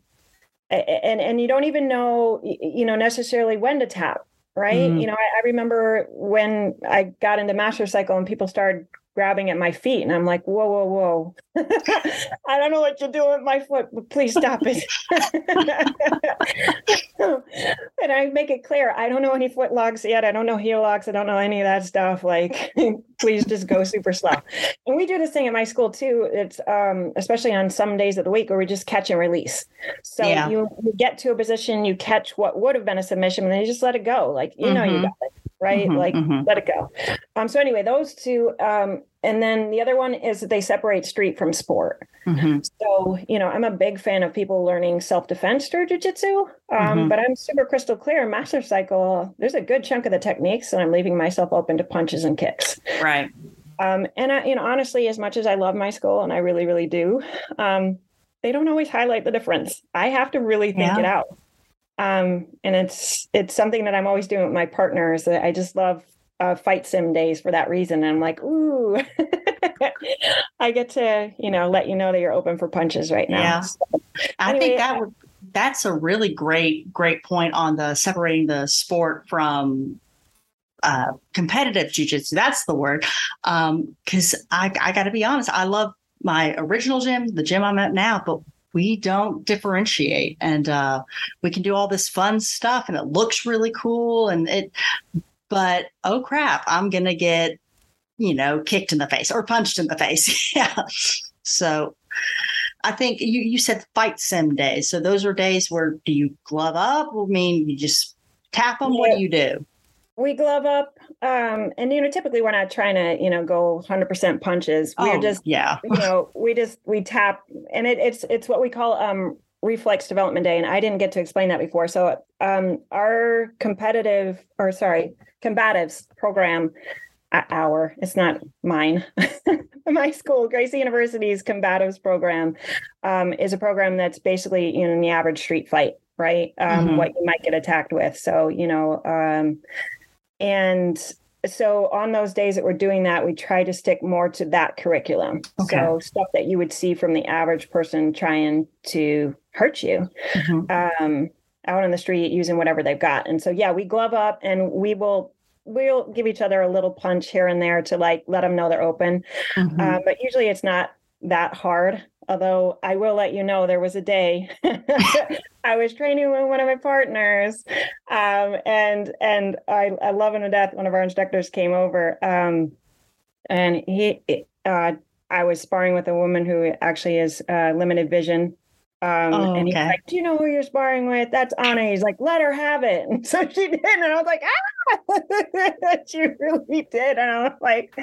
[SPEAKER 1] and and you don't even know you know necessarily when to tap, right?
[SPEAKER 2] Mhm.
[SPEAKER 1] You know, I, I remember when I got into master cycle and people started grabbing at my feet and I'm like, whoa, whoa, whoa. I don't know what you're doing with my foot, but please stop it. and I make it clear, I don't know any foot locks yet. I don't know heel locks. I don't know any of that stuff. Like, please just go super slow. And we do this thing at my school too. It's um, especially on some days of the week where we just catch and release. So
[SPEAKER 2] Yeah.
[SPEAKER 1] you, you get to a position, you catch what would have been a submission, and then you just let it go. Like you know you
[SPEAKER 2] Mhm.
[SPEAKER 1] got it, right?
[SPEAKER 2] Mhm,
[SPEAKER 1] Like
[SPEAKER 2] mhm.
[SPEAKER 1] let it go. Um, so anyway, those two. Um, and then the other one is that they separate street from sport.
[SPEAKER 2] Mhm.
[SPEAKER 1] So, you know, I'm a big fan of people learning self defense through jujitsu, um,
[SPEAKER 2] Mhm.
[SPEAKER 1] but I'm super crystal clear. Master Cycle, there's a good chunk of the techniques, and I'm leaving myself open to punches and kicks.
[SPEAKER 2] Right.
[SPEAKER 1] Um, and I, you know, honestly, as much as I love my school, and I really, really do, um, they don't always highlight the difference. I have to really think
[SPEAKER 2] Yeah.
[SPEAKER 1] it out. Um, and it's it's something that I'm always doing with my partners. I just love uh, fight sim days for that reason. And I'm like, ooh, I get to you know let you know that you're open for punches right now.
[SPEAKER 2] Yeah.
[SPEAKER 1] So,
[SPEAKER 2] I think that would that's a really great great point on the separating the sport from uh, competitive jujitsu. That's the word. Because I I got to be honest, I love my original gym, the gym I'm at now, but we don't differentiate, and uh, we can do all this fun stuff, and it looks really cool, and it. But oh crap, I'm gonna get you know, kicked in the face or punched in the face. yeah. So I think you, you said fight sim days. So those are days where do you glove up? I mean, you just tap them. Yeah. What do you do?
[SPEAKER 1] We glove up. Um, and, you know, typically we're not trying to, you know, go 100% punches. We're oh, just, yeah, you know, we just, we tap and it, it's, it's what we call, um, reflex development day and i didn't get to explain that before. So um, our competitive or sorry combatives program our it's not mine. My school gracie university's combatives program um, is a program that's basically you know in the average street fight right? Um, mm-hmm. what you might get attacked with. So you know um, and so on those days that we're doing that we try to stick more to that curriculum okay. so stuff that you would see from the average person trying to hurt you mm-hmm. um, out on the street using whatever they've got. And so, yeah, we glove up and we will we'll give each other a little punch here and there to like let them know they're open. Mm-hmm. Uh, but usually it's not that hard. Although I will let you know, there was a day I was training with one of my partners, um, and and I, I love him to death. One of our instructors came over, um, and he uh, I was sparring with a woman who actually is uh, limited vision um, oh, and he's okay. like, Do you know who you're sparring with? That's Anna. He's like, Let her have it. And so she did. And I was like, Ah, she really did. And I was like,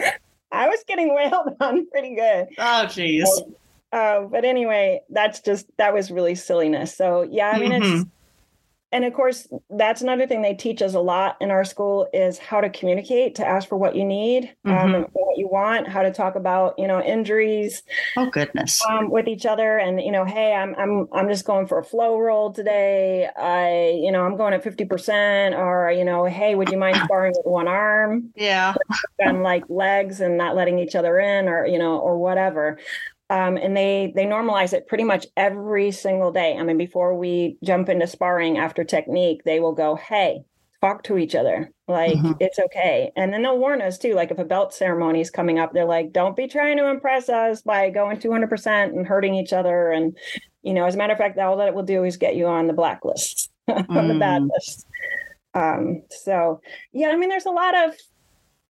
[SPEAKER 1] I was getting wailed on pretty good.
[SPEAKER 2] Oh, jeez.
[SPEAKER 1] So, uh, but anyway, that's just, that was really silliness. So, yeah, I mean, mm-hmm. it's, and of course that's another thing they teach us a lot in our school is how to communicate to ask for what you need um, mm-hmm. um, what you want how to talk about you know injuries
[SPEAKER 2] oh goodness
[SPEAKER 1] um, with each other and you know hey i'm i'm i'm just going for a flow roll today i you know i'm going at 50% or you know hey would you mind sparring with one arm
[SPEAKER 2] yeah
[SPEAKER 1] and like legs and not letting each other in or you know or whatever um, and they they normalize it pretty much every single day. I mean, before we jump into sparring after technique, they will go, "Hey, talk to each other. Like mm-hmm. it's okay." And then they'll warn us too. Like if a belt ceremony is coming up, they're like, "Don't be trying to impress us by going 200 percent and hurting each other." And you know, as a matter of fact, all that it will do is get you on the blacklist, on mm. the bad mm. list. Um, so yeah, I mean, there's a lot of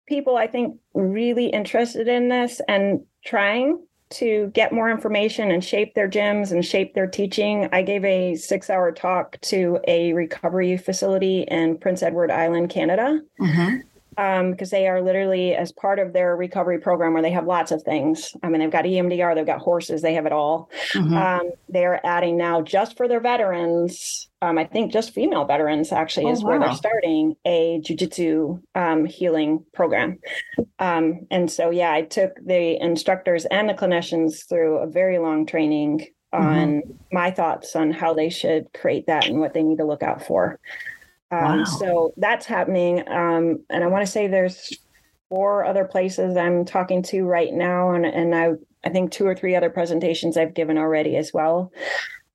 [SPEAKER 1] people I think really interested in this and trying to get more information and shape their gyms and shape their teaching, I gave a six hour talk to a recovery facility in Prince Edward Island, Canada. Mm-hmm. Um, because they are literally as part of their recovery program where they have lots of things. I mean, they've got EMDR, they've got horses, they have it all. Mm-hmm. Um, they're adding now just for their veterans um, I think just female veterans actually oh, is wow. where they're starting a jujitsu um, healing program. Um, and so, yeah, I took the instructors and the clinicians through a very long training on mm-hmm. my thoughts on how they should create that and what they need to look out for. Um, wow. So that's happening. Um, and I want to say there's four other places I'm talking to right now, and and I I think two or three other presentations I've given already as well.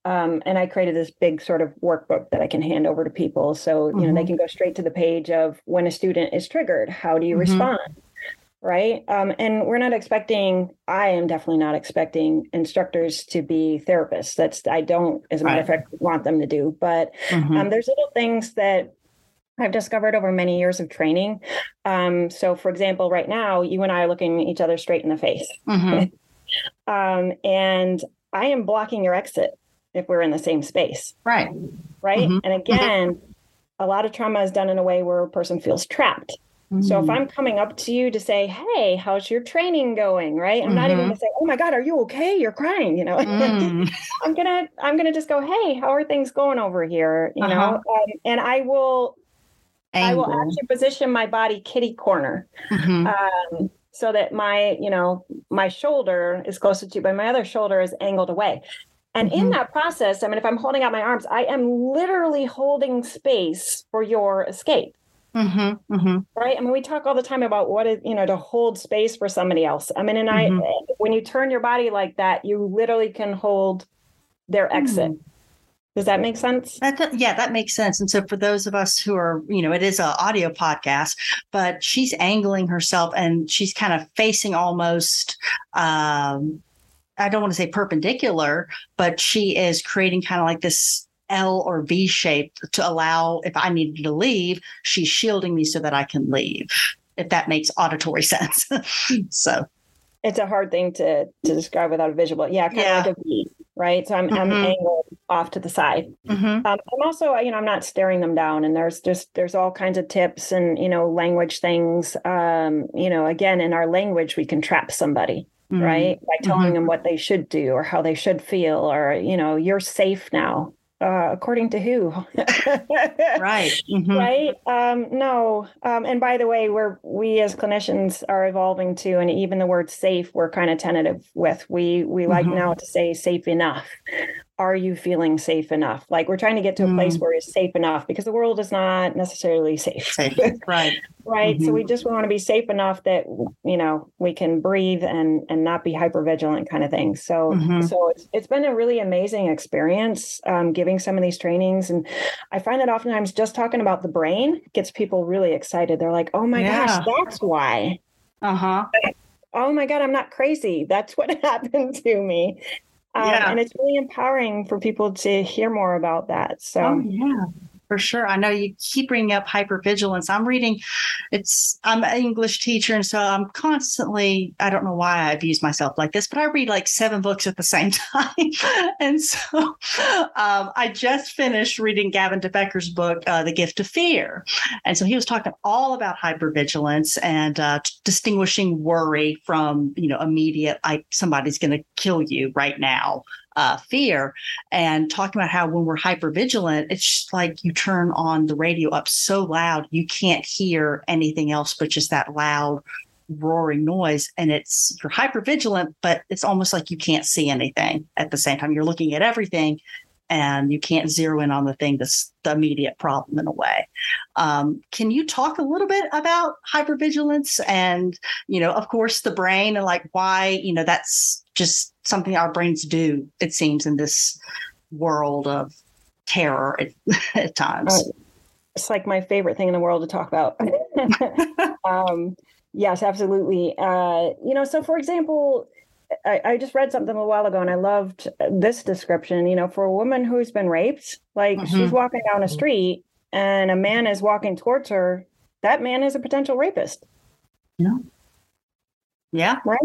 [SPEAKER 1] Um, and I created this big sort of workbook that I can hand over to people. So, you mm-hmm. know, they mm-hmm. can go straight to the page of when a student is triggered, how do you mm-hmm. respond? Right. Um, and we're not expecting, I am definitely not expecting instructors to be therapists. That's, I don't, as a matter of fact, want them to do. But mm-hmm. um, there's little things that I've discovered over many years of training. Um, so, for example, right now, you and I are looking each other straight in the face. Mm-hmm. um, and I am blocking your exit if we're in the same space.
[SPEAKER 2] Right.
[SPEAKER 1] Right. Mm-hmm. And again, a lot of trauma is done in a way where a person feels trapped. Mm-hmm. So if mm. I'm coming up to you to say, "Hey, how's your training going?" Right? I'm mm-hmm. not even mm-hmm. going to say, "Oh my God, are you okay? You're crying." You know, mm. I'm gonna I'm gonna just go, "Hey, how are things going over here?" You uh-huh. know, um, and I will Angle. I will actually position my body kitty corner. Mm-hmm. Um, so that my you know my shoulder is closer to you, but my other shoulder is angled away and mm-hmm. in that process, I mean, if I'm holding out my arms, I am literally holding space for your escape. Mm-hmm, mm-hmm. Right. I mean, we talk all the time about what is, you know, to hold space for somebody else. I mean, and mm-hmm. I, when you turn your body like that, you literally can hold their exit. Mm. Does that make sense?
[SPEAKER 2] That, yeah, that makes sense. And so for those of us who are, you know, it is an audio podcast, but she's angling herself and she's kind of facing almost um, I don't want to say perpendicular, but she is creating kind of like this L or V shape to allow if I needed to leave, she's shielding me so that I can leave. if that makes auditory sense. so
[SPEAKER 1] it's a hard thing to to describe without a visual. Yeah, kind yeah. of like a V, right? So I'm mm-hmm. I'm angled off to the side. Mm-hmm. Um, I'm also, you know, I'm not staring them down. And there's just there's all kinds of tips and you know language things. Um, you know, again, in our language, we can trap somebody. Mm-hmm. right by telling mm-hmm. them what they should do or how they should feel or you know you're safe now uh, according to who?
[SPEAKER 2] Right. Mm-hmm.
[SPEAKER 1] right? Um, no. Um, and by the way we're we as clinicians are evolving too and even the word safe we're kind of tentative with. We we mm-hmm. like now to say safe enough are you feeling safe enough? Like we're trying to get to a place mm. where it's safe enough because the world is not necessarily safe.
[SPEAKER 2] safe. Right.
[SPEAKER 1] right. Mm-hmm. So we just want to be safe enough that you know we can breathe and and not be hyper vigilant kind of thing. So mm-hmm. so it's it's been a really amazing experience um, giving some of these trainings, and I find that oftentimes just talking about the brain gets people really excited. They're like, "Oh my yeah. gosh, that's why."
[SPEAKER 2] Uh huh
[SPEAKER 1] oh my god i'm not crazy that's what happened to me um, yeah. And it's really empowering for people to hear more about that. So,
[SPEAKER 2] oh, yeah for sure. I know you keep bringing up hypervigilance. I'm reading, it's, I'm an English teacher. And so I'm constantly, I don't know why I've used myself like this, but I read like seven books at the same time. and so um, I just finished reading Gavin de Becker's book, uh, The Gift of Fear. And so he was talking all about hypervigilance and uh, distinguishing worry from, you know, immediate, like somebody's going to kill you right now uh, fear and talking about how when we're hyper vigilant, it's like you turn on the radio up so loud you can't hear anything else but just that loud roaring noise and it's you're hyper vigilant but it's almost like you can't see anything at the same time you're looking at everything and you can't zero in on the thing that's the immediate problem in a way. Um, can you talk a little bit about hypervigilance and, you know, of course, the brain and like why, you know, that's just something our brains do, it seems, in this world of terror at, at times.
[SPEAKER 1] It's like my favorite thing in the world to talk about. um, yes, absolutely. Uh, you know, so for example, I, I, just read something a while ago and I loved this description. You know, for a woman who's been raped, like mm-hmm. she's walking down a street and a man is walking towards her, that man is a potential rapist.
[SPEAKER 2] Yeah. Yeah.
[SPEAKER 1] Right.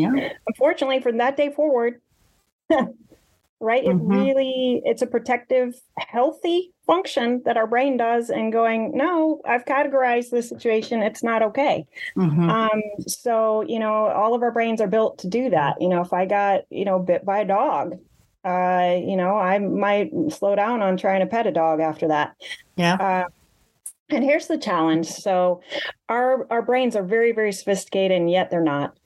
[SPEAKER 2] Yeah.
[SPEAKER 1] Unfortunately, from that day forward, right? It mm-hmm. really it's a protective, healthy function that our brain does, and going, no, I've categorized the situation. It's not okay. Mm-hmm. Um, so you know, all of our brains are built to do that. You know, if I got you know bit by a dog, uh, you know, I might slow down on trying to pet a dog after that.
[SPEAKER 2] Yeah. Uh,
[SPEAKER 1] and here's the challenge. So our our brains are very, very sophisticated, and yet they're not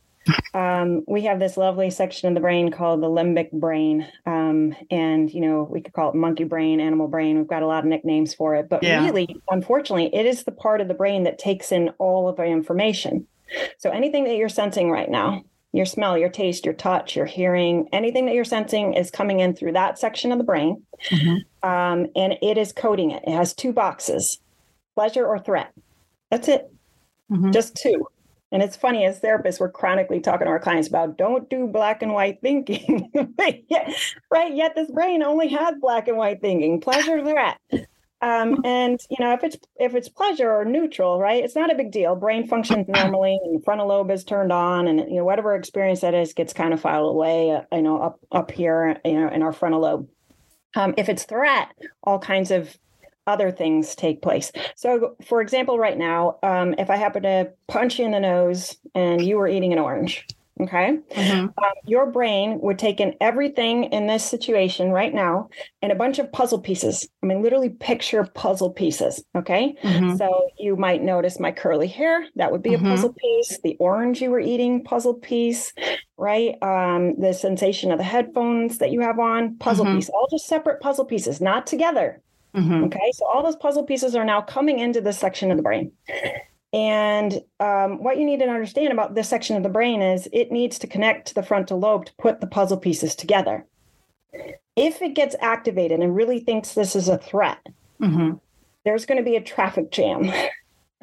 [SPEAKER 1] um, we have this lovely section of the brain called the limbic brain. Um, and, you know, we could call it monkey brain, animal brain. We've got a lot of nicknames for it. But yeah. really, unfortunately, it is the part of the brain that takes in all of the information. So anything that you're sensing right now, your smell, your taste, your touch, your hearing, anything that you're sensing is coming in through that section of the brain. Mm-hmm. Um, and it is coding it. It has two boxes pleasure or threat. That's it. Mm-hmm. Just two. And it's funny, as therapists, we're chronically talking to our clients about don't do black and white thinking. right? Yet this brain only has black and white thinking, pleasure, threat. Um, and you know, if it's if it's pleasure or neutral, right? It's not a big deal. Brain functions normally, and the frontal lobe is turned on, and you know, whatever experience that is gets kind of filed away. Uh, you know, up up here, you know, in our frontal lobe. Um, if it's threat, all kinds of other things take place. So, for example, right now, um, if I happen to punch you in the nose and you were eating an orange, okay, mm-hmm. um, your brain would take in everything in this situation right now and a bunch of puzzle pieces. I mean, literally picture puzzle pieces, okay? Mm-hmm. So, you might notice my curly hair, that would be mm-hmm. a puzzle piece, the orange you were eating, puzzle piece, right? Um, the sensation of the headphones that you have on, puzzle mm-hmm. piece, all just separate puzzle pieces, not together. Mm-hmm. Okay, so all those puzzle pieces are now coming into this section of the brain. And um, what you need to understand about this section of the brain is it needs to connect to the frontal lobe to put the puzzle pieces together. If it gets activated and really thinks this is a threat, mm-hmm. there's going to be a traffic jam.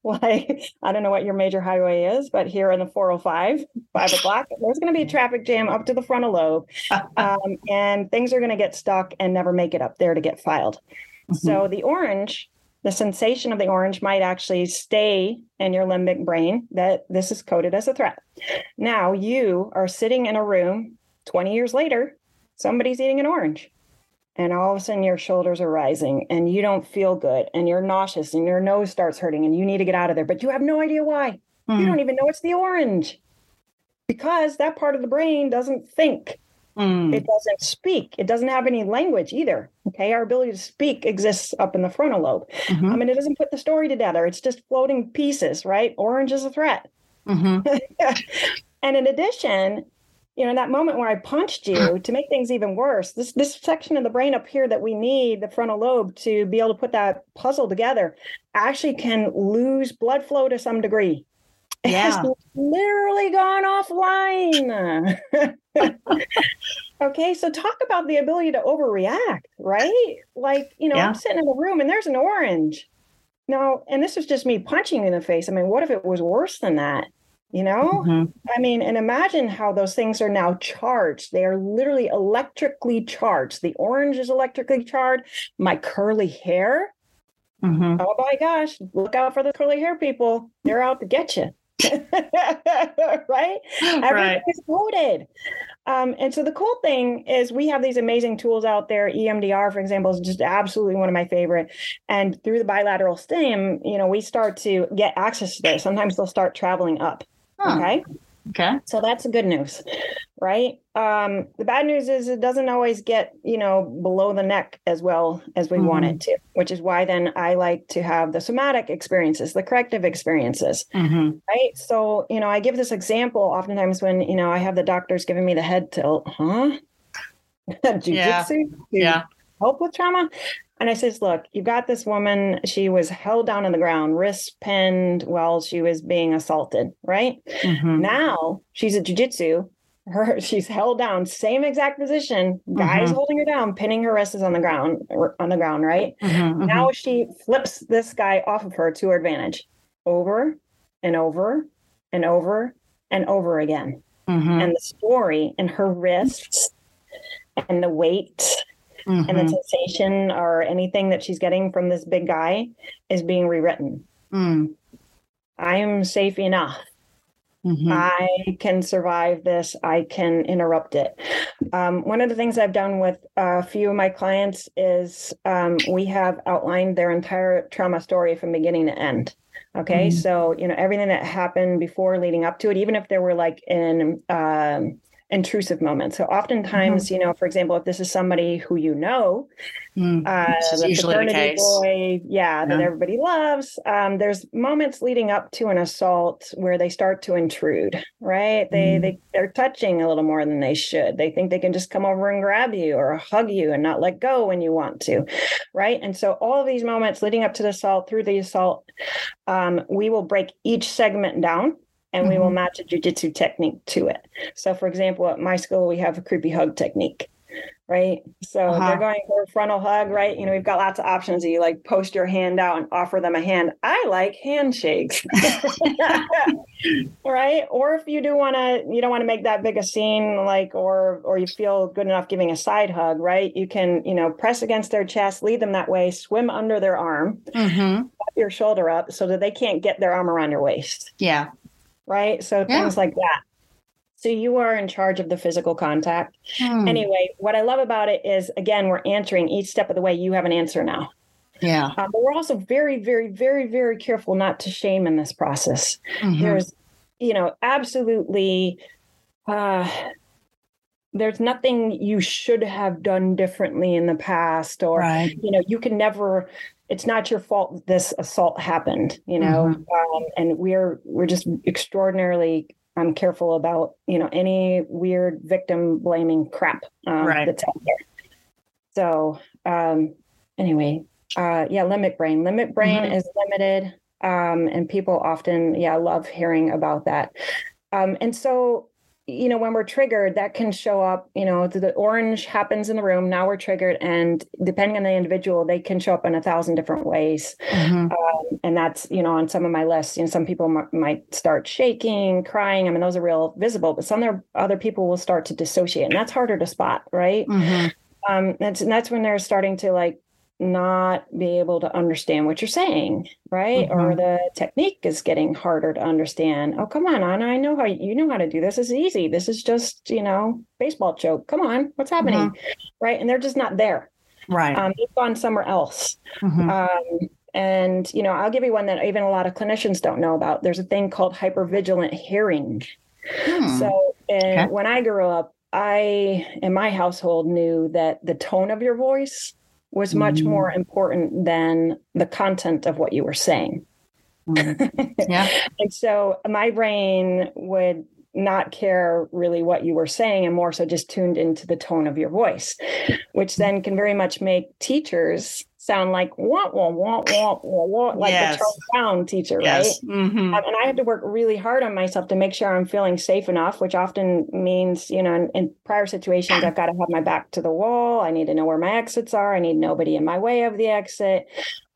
[SPEAKER 1] like I don't know what your major highway is, but here in the 405, five o'clock, there's going to be a traffic jam up to the frontal lobe, um, and things are going to get stuck and never make it up there to get filed. Mm-hmm. So the orange the sensation of the orange might actually stay in your limbic brain that this is coded as a threat. Now you are sitting in a room 20 years later, somebody's eating an orange. And all of a sudden your shoulders are rising and you don't feel good and you're nauseous and your nose starts hurting and you need to get out of there, but you have no idea why. Mm. You don't even know it's the orange because that part of the brain doesn't think. Mm. It doesn't speak. It doesn't have any language either. Okay. Our ability to speak exists up in the frontal lobe. Mm-hmm. I mean, it doesn't put the story together. It's just floating pieces, right? Orange is a threat. Mm-hmm. and in addition, you know, in that moment where I punched you, to make things even worse, this this section of the brain up here that we need, the frontal lobe, to be able to put that puzzle together, actually can lose blood flow to some degree. It yeah. has literally gone offline. okay, so talk about the ability to overreact, right? Like, you know, yeah. I'm sitting in the room and there's an orange. No, and this is just me punching you in the face. I mean, what if it was worse than that? You know, mm-hmm. I mean, and imagine how those things are now charged. They are literally electrically charged. The orange is electrically charged. My curly hair. Mm-hmm. Oh my gosh, look out for the curly hair people. They're out to get you. right? Everything right. is coded. Um, and so the cool thing is we have these amazing tools out there. EMDR, for example, is just absolutely one of my favorite. And through the bilateral stim, you know, we start to get access to this. Sometimes they'll start traveling up. Huh. Okay.
[SPEAKER 2] Okay.
[SPEAKER 1] So that's the good news, right? Um, the bad news is it doesn't always get, you know, below the neck as well as we mm-hmm. want it to, which is why then I like to have the somatic experiences, the corrective experiences, mm-hmm. right? So, you know, I give this example oftentimes when, you know, I have the doctors giving me the head tilt, huh? Jiu-jitsu?
[SPEAKER 2] Yeah. yeah.
[SPEAKER 1] Help with trauma? And I says, look, you got this woman. She was held down on the ground, wrists pinned while she was being assaulted, right? Mm-hmm. Now she's a jujitsu. Her she's held down, same exact position. Guys mm-hmm. holding her down, pinning her wrists on the ground, on the ground, right? Mm-hmm, now mm-hmm. she flips this guy off of her to her advantage, over and over and over and over again. Mm-hmm. And the story in her wrists and the weight mm-hmm. and the mm-hmm. sensation or anything that she's getting from this big guy is being rewritten. Mm. I am safe enough. Mm-hmm. I can survive this. I can interrupt it. Um, one of the things I've done with a few of my clients is um, we have outlined their entire trauma story from beginning to end. Okay, mm-hmm. so you know everything that happened before, leading up to it, even if there were like in um, intrusive moments. So oftentimes, mm-hmm. you know, for example, if this is somebody who you know, mm, uh, the fraternity the boy, yeah, yeah, that everybody loves, um, there's moments leading up to an assault where they start to intrude, right? They mm. they they're touching a little more than they should. They think they can just come over and grab you or hug you and not let go when you want to, right? And so all of these moments leading up to the assault, through the assault, um, we will break each segment down and mm-hmm. we will mm-hmm. match a jujitsu technique to it. So, for example, at my school, we have a creepy hug technique, right? So uh-huh. they're going for a frontal hug, right? You know, we've got lots of options. You like post your hand out and offer them a hand. I like handshakes, right? Or if you do want to, you don't want to make that big a scene, like, or or you feel good enough giving a side hug, right? You can, you know, press against their chest, lead them that way, swim under their arm. Mm-hmm. your shoulder up so that they can't get their arm around your waist.
[SPEAKER 2] Yeah
[SPEAKER 1] right? So yeah. things like that. So you are in charge of the physical contact. Hmm. Anyway, what I love about it is again, we're answering each step of the way. You have an answer now.
[SPEAKER 2] Yeah.
[SPEAKER 1] Um, but we're also very, very, very, very careful not to shame in this process. Mm-hmm. There's, you know, absolutely uh there's nothing you should have done differently in the past or right. you know you can never it's not your fault this assault happened you know mm-hmm. um, and we're we're just extraordinarily um, careful about you know any weird victim blaming crap um, right. that's out there so um, anyway uh, yeah limbic brain limbic brain mm-hmm. is limited um, and people often yeah love hearing about that um, and so you know, when we're triggered, that can show up, you know, the orange happens in the room. Now we're triggered. And depending on the individual, they can show up in a thousand different ways. Mm-hmm. Um, and that's, you know, on some of my lists, you know, some people m- might start shaking, crying. I mean, those are real visible, but some other people will start to dissociate. And that's harder to spot, right? Mm-hmm. Um, that's, and that's when they're starting to like not be able to understand what you're saying, right? Mm-hmm. Or the technique is getting harder to understand. Oh, come on, Anna, I know how you know how to do this. Is easy. This is just, you know, baseball joke. Come on, what's happening? Mm-hmm. Right. And they're just not there.
[SPEAKER 2] Right.
[SPEAKER 1] Um, they've gone somewhere else. Mm-hmm. Um, and, you know, I'll give you one that even a lot of clinicians don't know about. There's a thing called hypervigilant hearing. Hmm. So, and okay. when I grew up, I, in my household, knew that the tone of your voice was much mm. more important than the content of what you were saying.
[SPEAKER 2] Mm. Yeah.
[SPEAKER 1] and so my brain would not care really what you were saying and more so just tuned into the tone of your voice, which then can very much make teachers sound like wah wah wah wah wah wah like yes. the Charles Brown teacher, yes. right? Mm-hmm. Um, and I had to work really hard on myself to make sure I'm feeling safe enough, which often means, you know, in, in, prior situations, I've got to have my back to the wall. I need to know where my exits are. I need nobody in my way of the exit.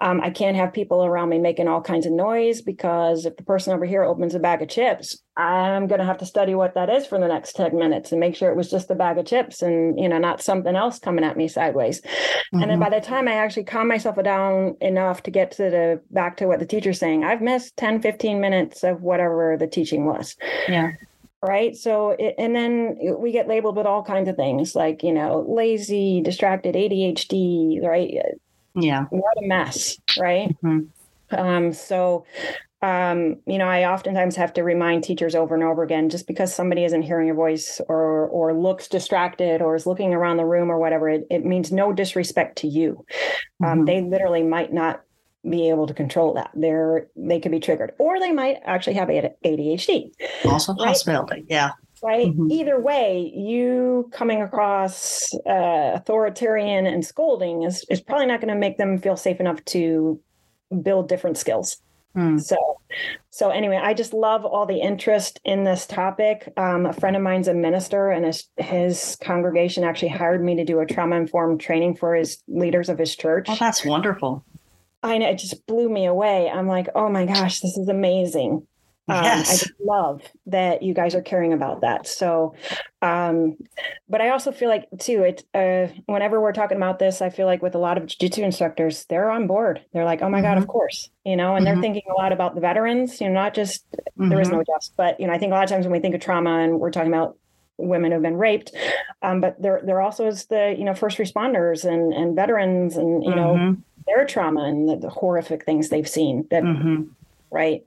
[SPEAKER 1] Um, I can't have people around me making all kinds of noise because if the person over here opens a bag of chips, I'm going to have to study what that is for the next 10 minutes and make sure it was just a bag of chips and, you know, not something else coming at me sideways. Mm-hmm. And then mm-hmm. by the time I actually calm myself down enough to get to the back to what the teacher's saying, I've missed 10, 15 minutes of whatever the teaching was.
[SPEAKER 2] Yeah
[SPEAKER 1] right so it, and then we get labeled with all kinds of things like you know lazy distracted adhd right
[SPEAKER 2] yeah
[SPEAKER 1] what a mess right mm-hmm. um so um, you know, I oftentimes have to remind teachers over and over again, just because somebody isn't hearing your voice or or looks distracted or is looking around the room or whatever, it, it means no disrespect to you. Um, mm-hmm. Um, they literally might not be able to control that. They're they could be triggered, or they might actually have ADHD.
[SPEAKER 2] Also, right? possibility, yeah
[SPEAKER 1] right? Mm-hmm. Either way, you coming across uh, authoritarian and scolding is, is probably not going to make them feel safe enough to build different skills. Mm. So, so anyway, I just love all the interest in this topic. Um, a friend of mine's a minister, and his, his congregation actually hired me to do a trauma informed training for his leaders of his church.
[SPEAKER 2] Oh, that's wonderful.
[SPEAKER 1] I know it just blew me away. I'm like, oh my gosh, this is amazing. Um, yes. I just love that you guys are caring about that. So, um, but I also feel like too, it, uh, whenever we're talking about this, I feel like with a lot of jiu-jitsu instructors, they're on board. They're like, oh my mm-hmm. God, of course, you know, and mm-hmm. they're thinking a lot about the veterans, you know, not just, mm-hmm. there is no mm-hmm. just, but, you know, I think a lot of times when we think of trauma and we're talking about women who've been raped, um, but there, there also is the, you know, first responders and, and veterans and, you know, mm-hmm. their trauma and the, the horrific things they've seen that, mm-hmm. right.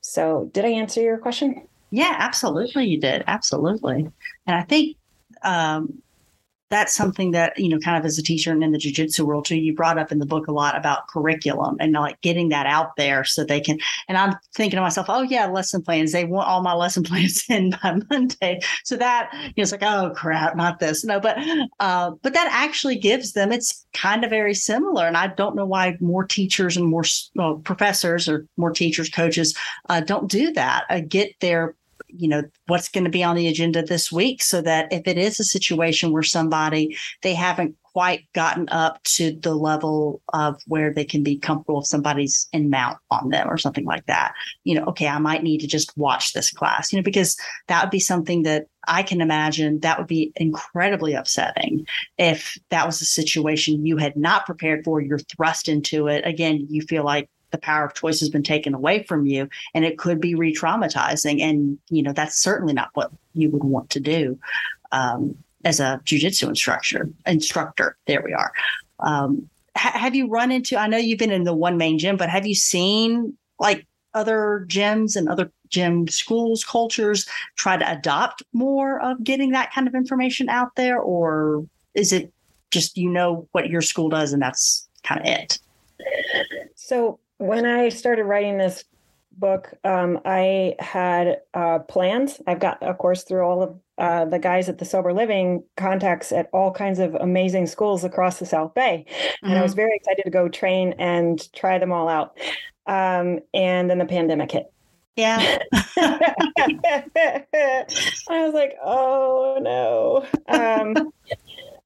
[SPEAKER 1] So, did I answer your question?
[SPEAKER 2] Yeah, absolutely. You did. Absolutely. And I think um, that's something that you know kind of as a teacher and in the jiu-jitsu world too you brought up in the book a lot about curriculum and like getting that out there so they can and i'm thinking to myself oh yeah lesson plans. They want all my lesson plans in by monday. So that you know it's like oh crap not this. No but uh but that actually gives them it's kind of very similar and i don't know why more teachers and more well, professors or more teachers coaches uh, don't do that. Uh, get their you know what's going to be on the agenda this week so that if it is a situation where somebody they haven't quite gotten up to the level of where they can be comfortable if somebody's in mount on them or something like that. You know okay i might need to just watch this class you know because that would be something that i can imagine that would be incredibly upsetting if that was a situation you had not prepared for you're thrust into it. Again you feel like the power of choice has been taken away from you and it could be re-traumatizing and you know that's certainly not what you would want to do um, as a jiu-jitsu instructor instructor. There we are. Um, ha- have you run into i know you've been in the one main gym but have you seen like other gyms and other gym schools cultures try to adopt more of getting that kind of information out there or is it just you know what your school does and that's kind of it?
[SPEAKER 1] So when I started writing this book, um, I had uh, plans. I've got, of course, through all of uh, the guys at the Sober Living contacts at all kinds of amazing schools across the South Bay. Mm-hmm. And I was mm-hmm. very excited to go train and try them all out. Um, and then the pandemic hit.
[SPEAKER 2] Yeah.
[SPEAKER 1] I was like, oh no. Um,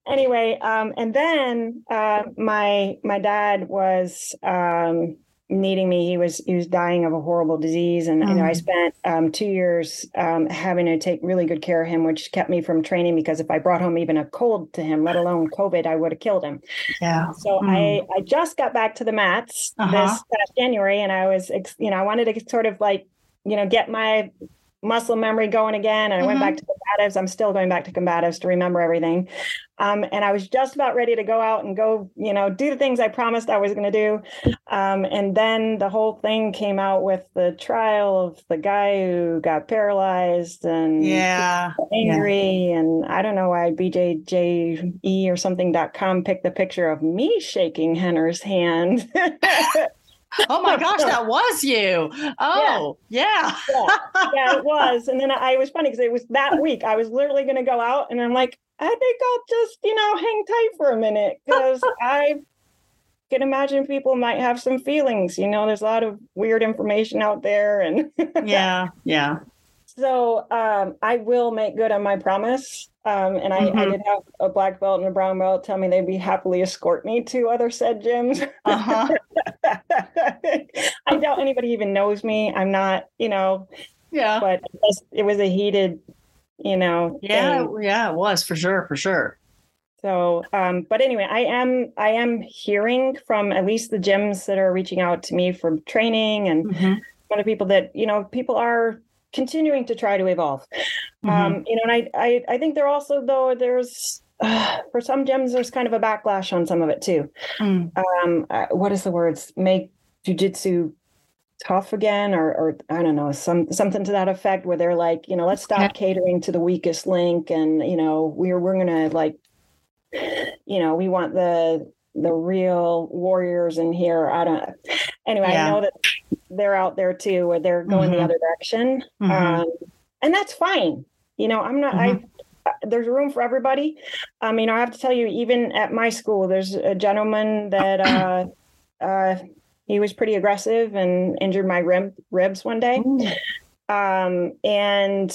[SPEAKER 1] anyway, um, and then uh, my my dad was um, needing me. He was he was dying of a horrible disease, and you know I
[SPEAKER 2] Mm.
[SPEAKER 1] spent um, two years um, having to take really good care of him, which kept me from training because if I brought home even a cold to him, let alone COVID, I would have killed him.
[SPEAKER 2] Yeah.
[SPEAKER 1] So
[SPEAKER 2] Mm.
[SPEAKER 1] I I just got back to the mats
[SPEAKER 2] Uh-huh.
[SPEAKER 1] this past January, and I was ex- you know I wanted to sort of like you know get my muscle memory going again, and I went
[SPEAKER 2] Mhm.
[SPEAKER 1] back to combatives. I'm still going back to combatives to remember everything. Um, and I was just about ready to go out and go, you know, do the things I promised I was going to do. Um, and then the whole thing came out with the trial of the guy who got paralyzed and
[SPEAKER 2] Yeah.
[SPEAKER 1] angry. And I don't know why BJJE or something.com picked the picture of me shaking Rener's hand.
[SPEAKER 2] Oh my gosh, that was you. Oh, yeah.
[SPEAKER 1] yeah, yeah, it was. And then I it was funny because it was that week. I was literally going to go out, and I'm like, I think I'll just, you know, hang tight for a minute because I can imagine people might have some feelings. You know, there's a lot of weird information out there, and
[SPEAKER 2] Yeah. Yeah.
[SPEAKER 1] So um, I will make good on my promise. Um, and I, I
[SPEAKER 2] Mhm.
[SPEAKER 1] did have a black belt and a brown belt tell me they'd be happily escort me to other said gyms.
[SPEAKER 2] Uh-huh.
[SPEAKER 1] I doubt anybody even knows me. I'm not, you know,
[SPEAKER 2] Yeah.
[SPEAKER 1] but it was, it was a heated, you know,
[SPEAKER 2] Yeah.
[SPEAKER 1] thing.
[SPEAKER 2] Yeah. It was for sure. For sure.
[SPEAKER 1] So, um, but anyway, I am I am hearing from at least the gyms that are reaching out to me for training and
[SPEAKER 2] Mhm.
[SPEAKER 1] other people that you know people are continuing to try to evolve.
[SPEAKER 2] Mhm.
[SPEAKER 1] Um, you know, and I, I I think there also though there's uh, for some gems there's kind of a backlash on some of it too.
[SPEAKER 2] Mm.
[SPEAKER 1] Um, uh, what is the words? Make jujitsu tough again, or or I don't know, some something to that effect, where they're like, you know, let's stop
[SPEAKER 2] Yeah.
[SPEAKER 1] catering to the weakest link, and you know, we're we're gonna like, you know, we want the the real warriors in here. I don't. Anyway,
[SPEAKER 2] Yeah.
[SPEAKER 1] I know that they're out there too, where they're going
[SPEAKER 2] Mhm.
[SPEAKER 1] the other direction,
[SPEAKER 2] Mhm.
[SPEAKER 1] um, and that's fine. You know, I'm not. I there's room for everybody. I mean, I have to tell you, even at my school, there's a gentleman that uh, uh, he was pretty aggressive and injured my rib, ribs one day. Um, and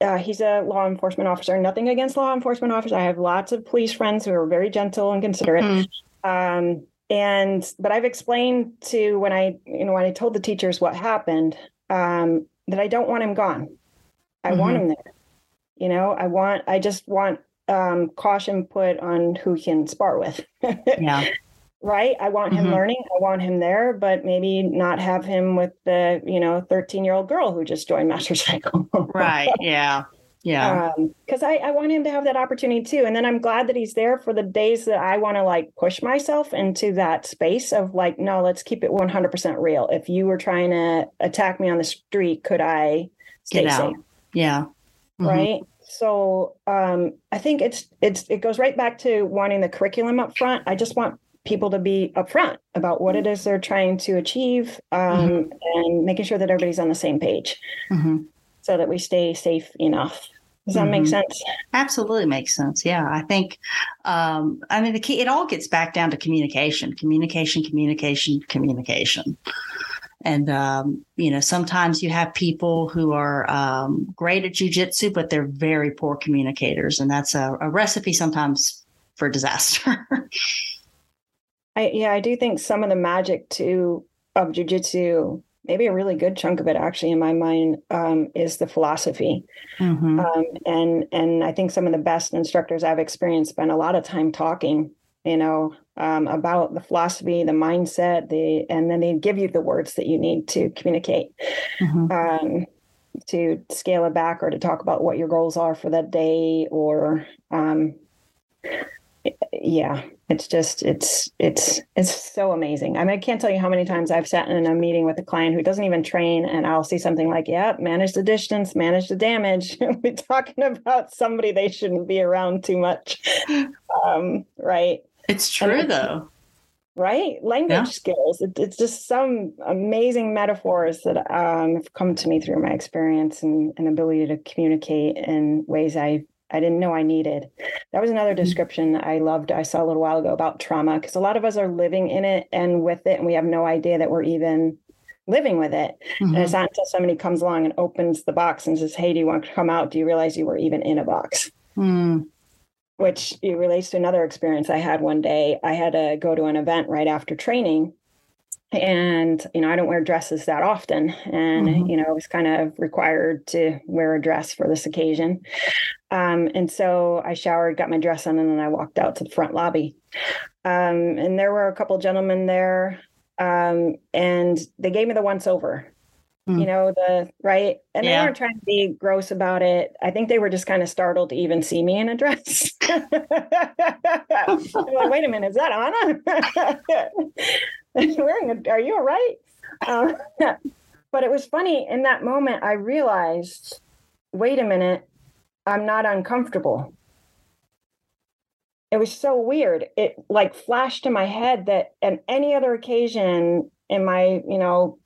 [SPEAKER 1] uh, he's a law enforcement officer. Nothing against law enforcement officers. I have lots of police friends who are very gentle and considerate.
[SPEAKER 2] Mhm.
[SPEAKER 1] Um, and but I've explained to when I, you know, when I told the teachers what happened, um, that I don't want him gone. I want him there. You know, I want. I just want um, caution put on who he can spar with.
[SPEAKER 2] Yeah.
[SPEAKER 1] right? I want him
[SPEAKER 2] Mhm.
[SPEAKER 1] learning. I want him there, but maybe not have him with the, you know, 13 year old girl who just joined Master Cycle.
[SPEAKER 2] Right. Yeah. Yeah.
[SPEAKER 1] Because I, I want him to have that opportunity too. And then I'm glad that he's there for the days that I want to like push myself into that space of like, no, let's keep it 100% real. If you were trying to attack me on the street, could I stay
[SPEAKER 2] Get out.
[SPEAKER 1] safe?
[SPEAKER 2] yeah. Mhm.
[SPEAKER 1] right so um i think it's it's it goes right back to wanting the curriculum up front i just want people to be upfront about what it is they're trying to achieve um, and making sure that everybody's on the same page
[SPEAKER 2] Mhm.
[SPEAKER 1] So that we stay safe enough does that make
[SPEAKER 2] Mhm.
[SPEAKER 1] sense
[SPEAKER 2] Absolutely makes sense. Yeah, I think. Um, I mean, the key. It all gets back down to communication, communication, communication, communication. And um, you know, sometimes you have people who are um, great at jujitsu, but they're very poor communicators, and that's a, a recipe sometimes for disaster.
[SPEAKER 1] I, yeah i do think some of the magic too of jujitsu maybe a really good chunk of it actually in my mind um, is the philosophy
[SPEAKER 2] Mhm.
[SPEAKER 1] um, and and I think some of the best instructors I've experienced spend a lot of time talking, you know, um, about the philosophy, the mindset, the and then they give you the words that you need to communicate,
[SPEAKER 2] Mhm.
[SPEAKER 1] um, to scale it back or to talk about what your goals are for that day or um, yeah it's just it's it's it's so amazing. I mean i can't tell you how many times i've sat in a meeting with a client who doesn't even train and i'll see something like yeah manage the distance manage the damage. We're talking about somebody they shouldn't be around too much. Um, right?
[SPEAKER 2] It's true
[SPEAKER 1] it's-
[SPEAKER 2] though.
[SPEAKER 1] right? Language
[SPEAKER 2] Yeah.
[SPEAKER 1] skills. It, it's just some amazing metaphors that um, have come to me through my experience and, and ability to communicate in ways i i didn't know i needed that was another
[SPEAKER 2] Mm-hmm.
[SPEAKER 1] description i loved i saw a little while ago about trauma because a lot of us are living in it and with it and we have no idea that we're even living with it and
[SPEAKER 2] Mhm.
[SPEAKER 1] it's not until somebody comes along and opens the box and says hey do you want to come out do you realize you were even in a box
[SPEAKER 2] Mm.
[SPEAKER 1] which it relates to another experience I had one day. I had to go to an event right after training, and you know i don't wear dresses that often. And mm-hmm. you know i was kind of required to wear a dress for this occasion. Um, and so i showered got my dress on and then i walked out to the front lobby. Um, and there were a couple gentlemen there. Um, and they gave me the once over mm. you know the right? And yeah. they weren't trying to be gross about it. I think they were just kind of startled to even see me in a dress. Like wait a minute is that anna wearing a, are you all right? Um, but it was funny in that moment i realized wait a minute i'm not uncomfortable. It was so weird. It like flashed to my head that on any other occasion in my you know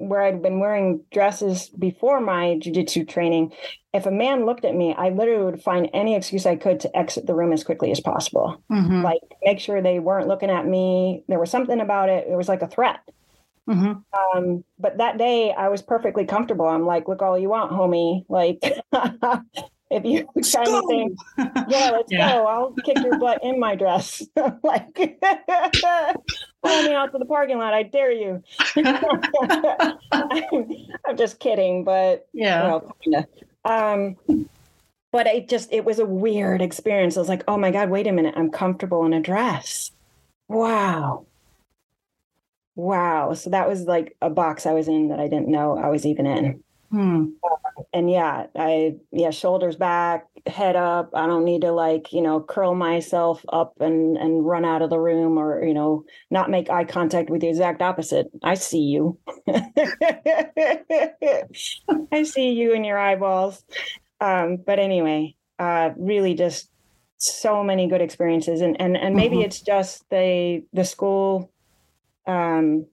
[SPEAKER 1] where I'd been wearing dresses before my jujitsu training, if a man looked at me, I literally would find any excuse I could to exit the room as quickly as possible. Mm-hmm. Like make sure they weren't looking at me. There was something about it. It was like a threat. Mm-hmm. Um, but that day I was perfectly comfortable. I'm like, look all you want, homie. Like if you let's kind of think, yeah, let's yeah. go. I'll kick your butt in my dress. like, follow me out to the parking lot. I dare you. I'm, just kidding, but
[SPEAKER 2] yeah.
[SPEAKER 1] You know, um, but it just it was a weird experience. I was like, oh my god, wait a minute, I'm comfortable in a dress. Wow. Wow. So that was like a box I was in that I didn't know I was even in. Hmm. Uh, and yeah, I yeah, shoulders back, head up. I don't need to like you know curl myself up and and run out of the room or you know not make eye contact with the exact opposite. I see you. I see you in your eyeballs. Um, but anyway, uh, really just so many good experiences, and and and maybe mm-hmm. it's just the the school um,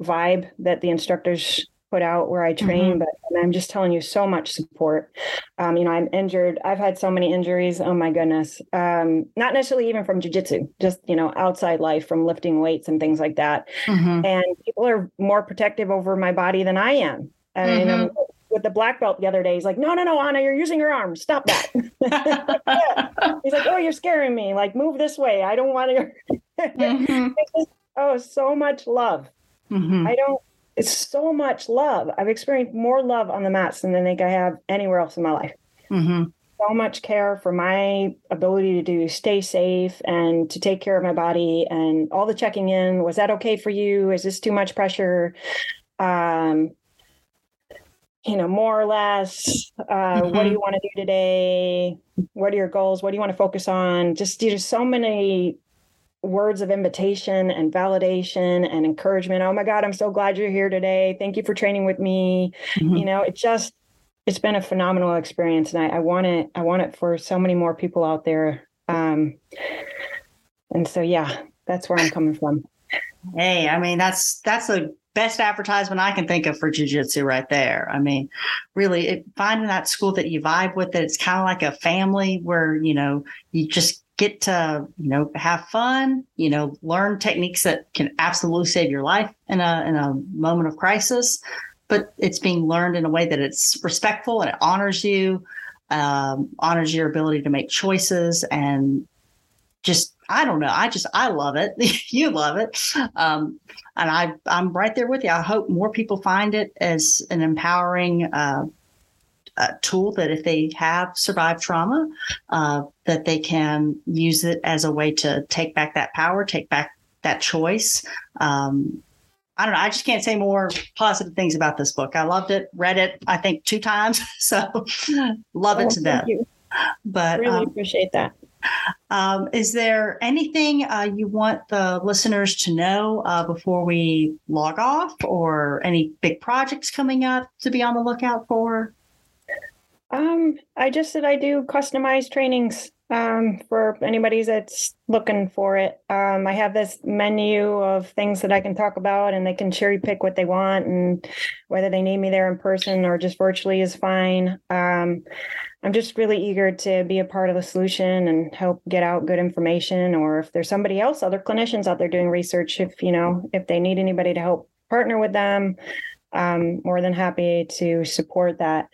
[SPEAKER 1] vibe that the instructors put out where I train, mm-hmm. but I'm just telling you so much support. Um, you know, I'm injured. I've had so many injuries. Oh my goodness. Um, not necessarily even from jujitsu, just, you know, outside life from lifting weights and things like that. Mm-hmm. And people are more protective over my body than I am. And mm-hmm. you know, with the black belt the other day, he's like, no, no, no, Anna, you're using your arms. Stop that. he's like, oh, you're scaring me. Like, move this way. I don't want to. mm-hmm. oh, so much love. Mm-hmm. I don't it's so much love. I've experienced more love on the mats than I think I have anywhere else in my life. Mm-hmm. So much care for my ability to do stay safe and to take care of my body and all the checking in. Was that okay for you? Is this too much pressure? Um, you know, more or less, uh, mm-hmm. what do mm-hmm. you want to do today? What are your goals? What do you want to focus on? Just, there's so many words of invitation and validation and encouragement. Oh my God, I'm so glad you're here today. Thank you for training with me. Mm-hmm. You know, it just it's been a phenomenal experience, and I, I, want it. I want it for so many more people out there. Um, and so, yeah, that's where I'm coming from.
[SPEAKER 2] Hey, I mean, that's that's the best advertisement I can think of for jujitsu right there. I mean, really, it, finding that school that you vibe with, that it's kind of like a family where you know you just get to you know have fun you know learn techniques that can absolutely save your life in a in a moment of crisis. But it's being learned in a way that it's respectful and it honors you um, honors your ability to make choices and just i don't know i just i love it. You love it. Um, and i i'm right there with you. I hope more people find it as an empowering uh, a tool that if they have survived trauma, uh, that they can use it as a way to take back that power, take back that choice. Um, I don't know. I just can't say more positive things about this book. I loved it, read it, I think two times. So love it oh, to death. You. But
[SPEAKER 1] really um, appreciate that.
[SPEAKER 2] Um, is there anything uh, you want the listeners to know uh, before we log off, or any big projects coming up to be on the lookout for?
[SPEAKER 1] Um, I just said I do customized trainings um, for anybody that's looking for it. Um, I have this menu of things that I can talk about, and they can cherry pick what they want, and whether they need me there in person or just virtually is fine. Um, I'm just really eager to be a part of the solution and help get out good information. Or if there's somebody else, other clinicians out there doing research, if you know, if they need anybody to help partner with them, I'm more than happy to support that.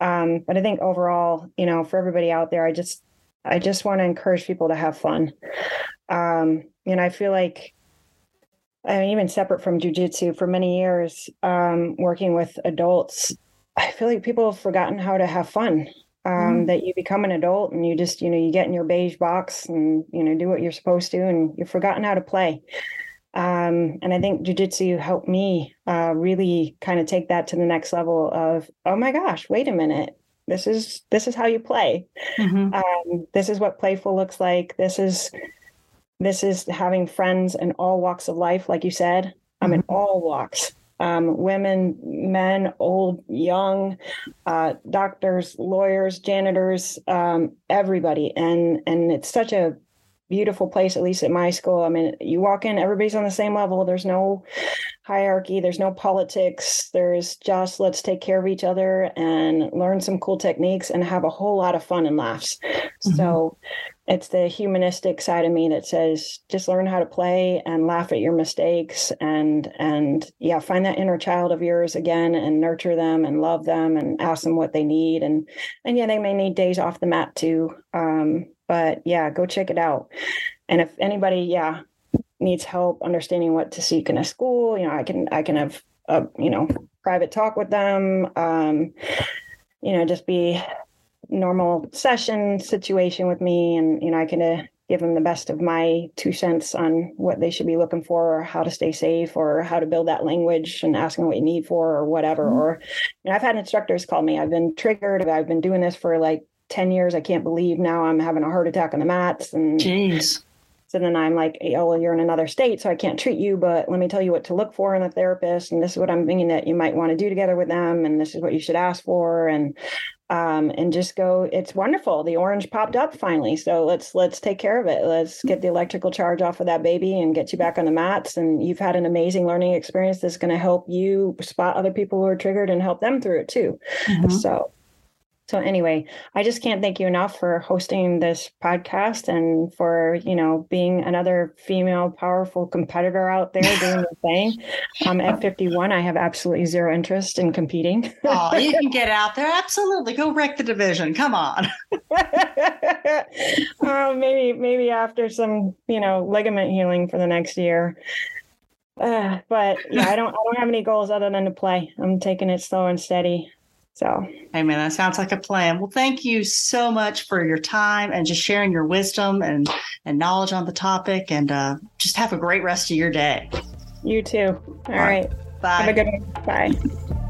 [SPEAKER 1] Um, but I think overall, you know, for everybody out there, I just I just want to encourage people to have fun. Um, and I feel like I mean, even separate from jujitsu for many years, um, working with adults, I feel like people have forgotten how to have fun. Um, mm. That you become an adult and you just, you know, you get in your beige box and, you know, do what you're supposed to and you've forgotten how to play. Um, and I think jujitsu helped me uh, really kind of take that to the next level of, oh my gosh, wait a minute. This is this is how you play. Mm-hmm. Um, this is what playful looks like. This is this is having friends in all walks of life, like you said. I'm in mm-hmm. all walks. Um, women, men, old, young, uh, doctors, lawyers, janitors, um, everybody, and and it's such a beautiful place, at least at my school. I mean, you walk in, everybody's on the same level. There's no hierarchy, there's no politics. There's just let's take care of each other and learn some cool techniques and have a whole lot of fun and laughs. Mm-hmm. So it's the humanistic side of me that says just learn how to play and laugh at your mistakes and and yeah find that inner child of yours again and nurture them and love them and ask them what they need and and yeah they may need days off the mat too um, but yeah go check it out. And if anybody yeah needs help understanding what to seek in a school you know i can i can have a you know private talk with them um, you know just be normal session situation with me and you know i can uh, give them the best of my two cents on what they should be looking for or how to stay safe or how to build that language and asking what you need for or whatever mm-hmm. or you know, i've had instructors call me. I've been triggered. I've been doing this for like 10 years i can't believe now i'm having a heart attack on the mats and
[SPEAKER 2] jeez
[SPEAKER 1] so then I'm like, oh, well, you're in another state, so I can't treat you, but let me tell you what to look for in a therapist. And this is what I'm thinking that you might want to do together with them. And this is what you should ask for. And um, and just go it's wonderful the orange popped up finally so let's let's take care of it let's get the electrical charge off of that baby and get you back on the mats and you've had an amazing learning experience that's going to help you spot other people who are triggered and help them through it too mm-hmm. so so anyway, I just can't thank you enough for hosting this podcast and for, you know, being another female powerful competitor out there doing the thing. Um, at 51, I have absolutely zero interest in competing.
[SPEAKER 2] oh, you can get out there. Absolutely. Go wreck the division. Come on.
[SPEAKER 1] uh, maybe, maybe after some, you know, ligament healing for the next year. Uh, but yeah, I don't, I don't have any goals other than to play. I'm taking it slow and steady. So,
[SPEAKER 2] hey man, that sounds like a plan. Well, thank you so much for your time and just sharing your wisdom and and knowledge on the topic. And uh, just have a great rest of your day.
[SPEAKER 1] You too. All, All right. right. Bye. Have a good one. Bye.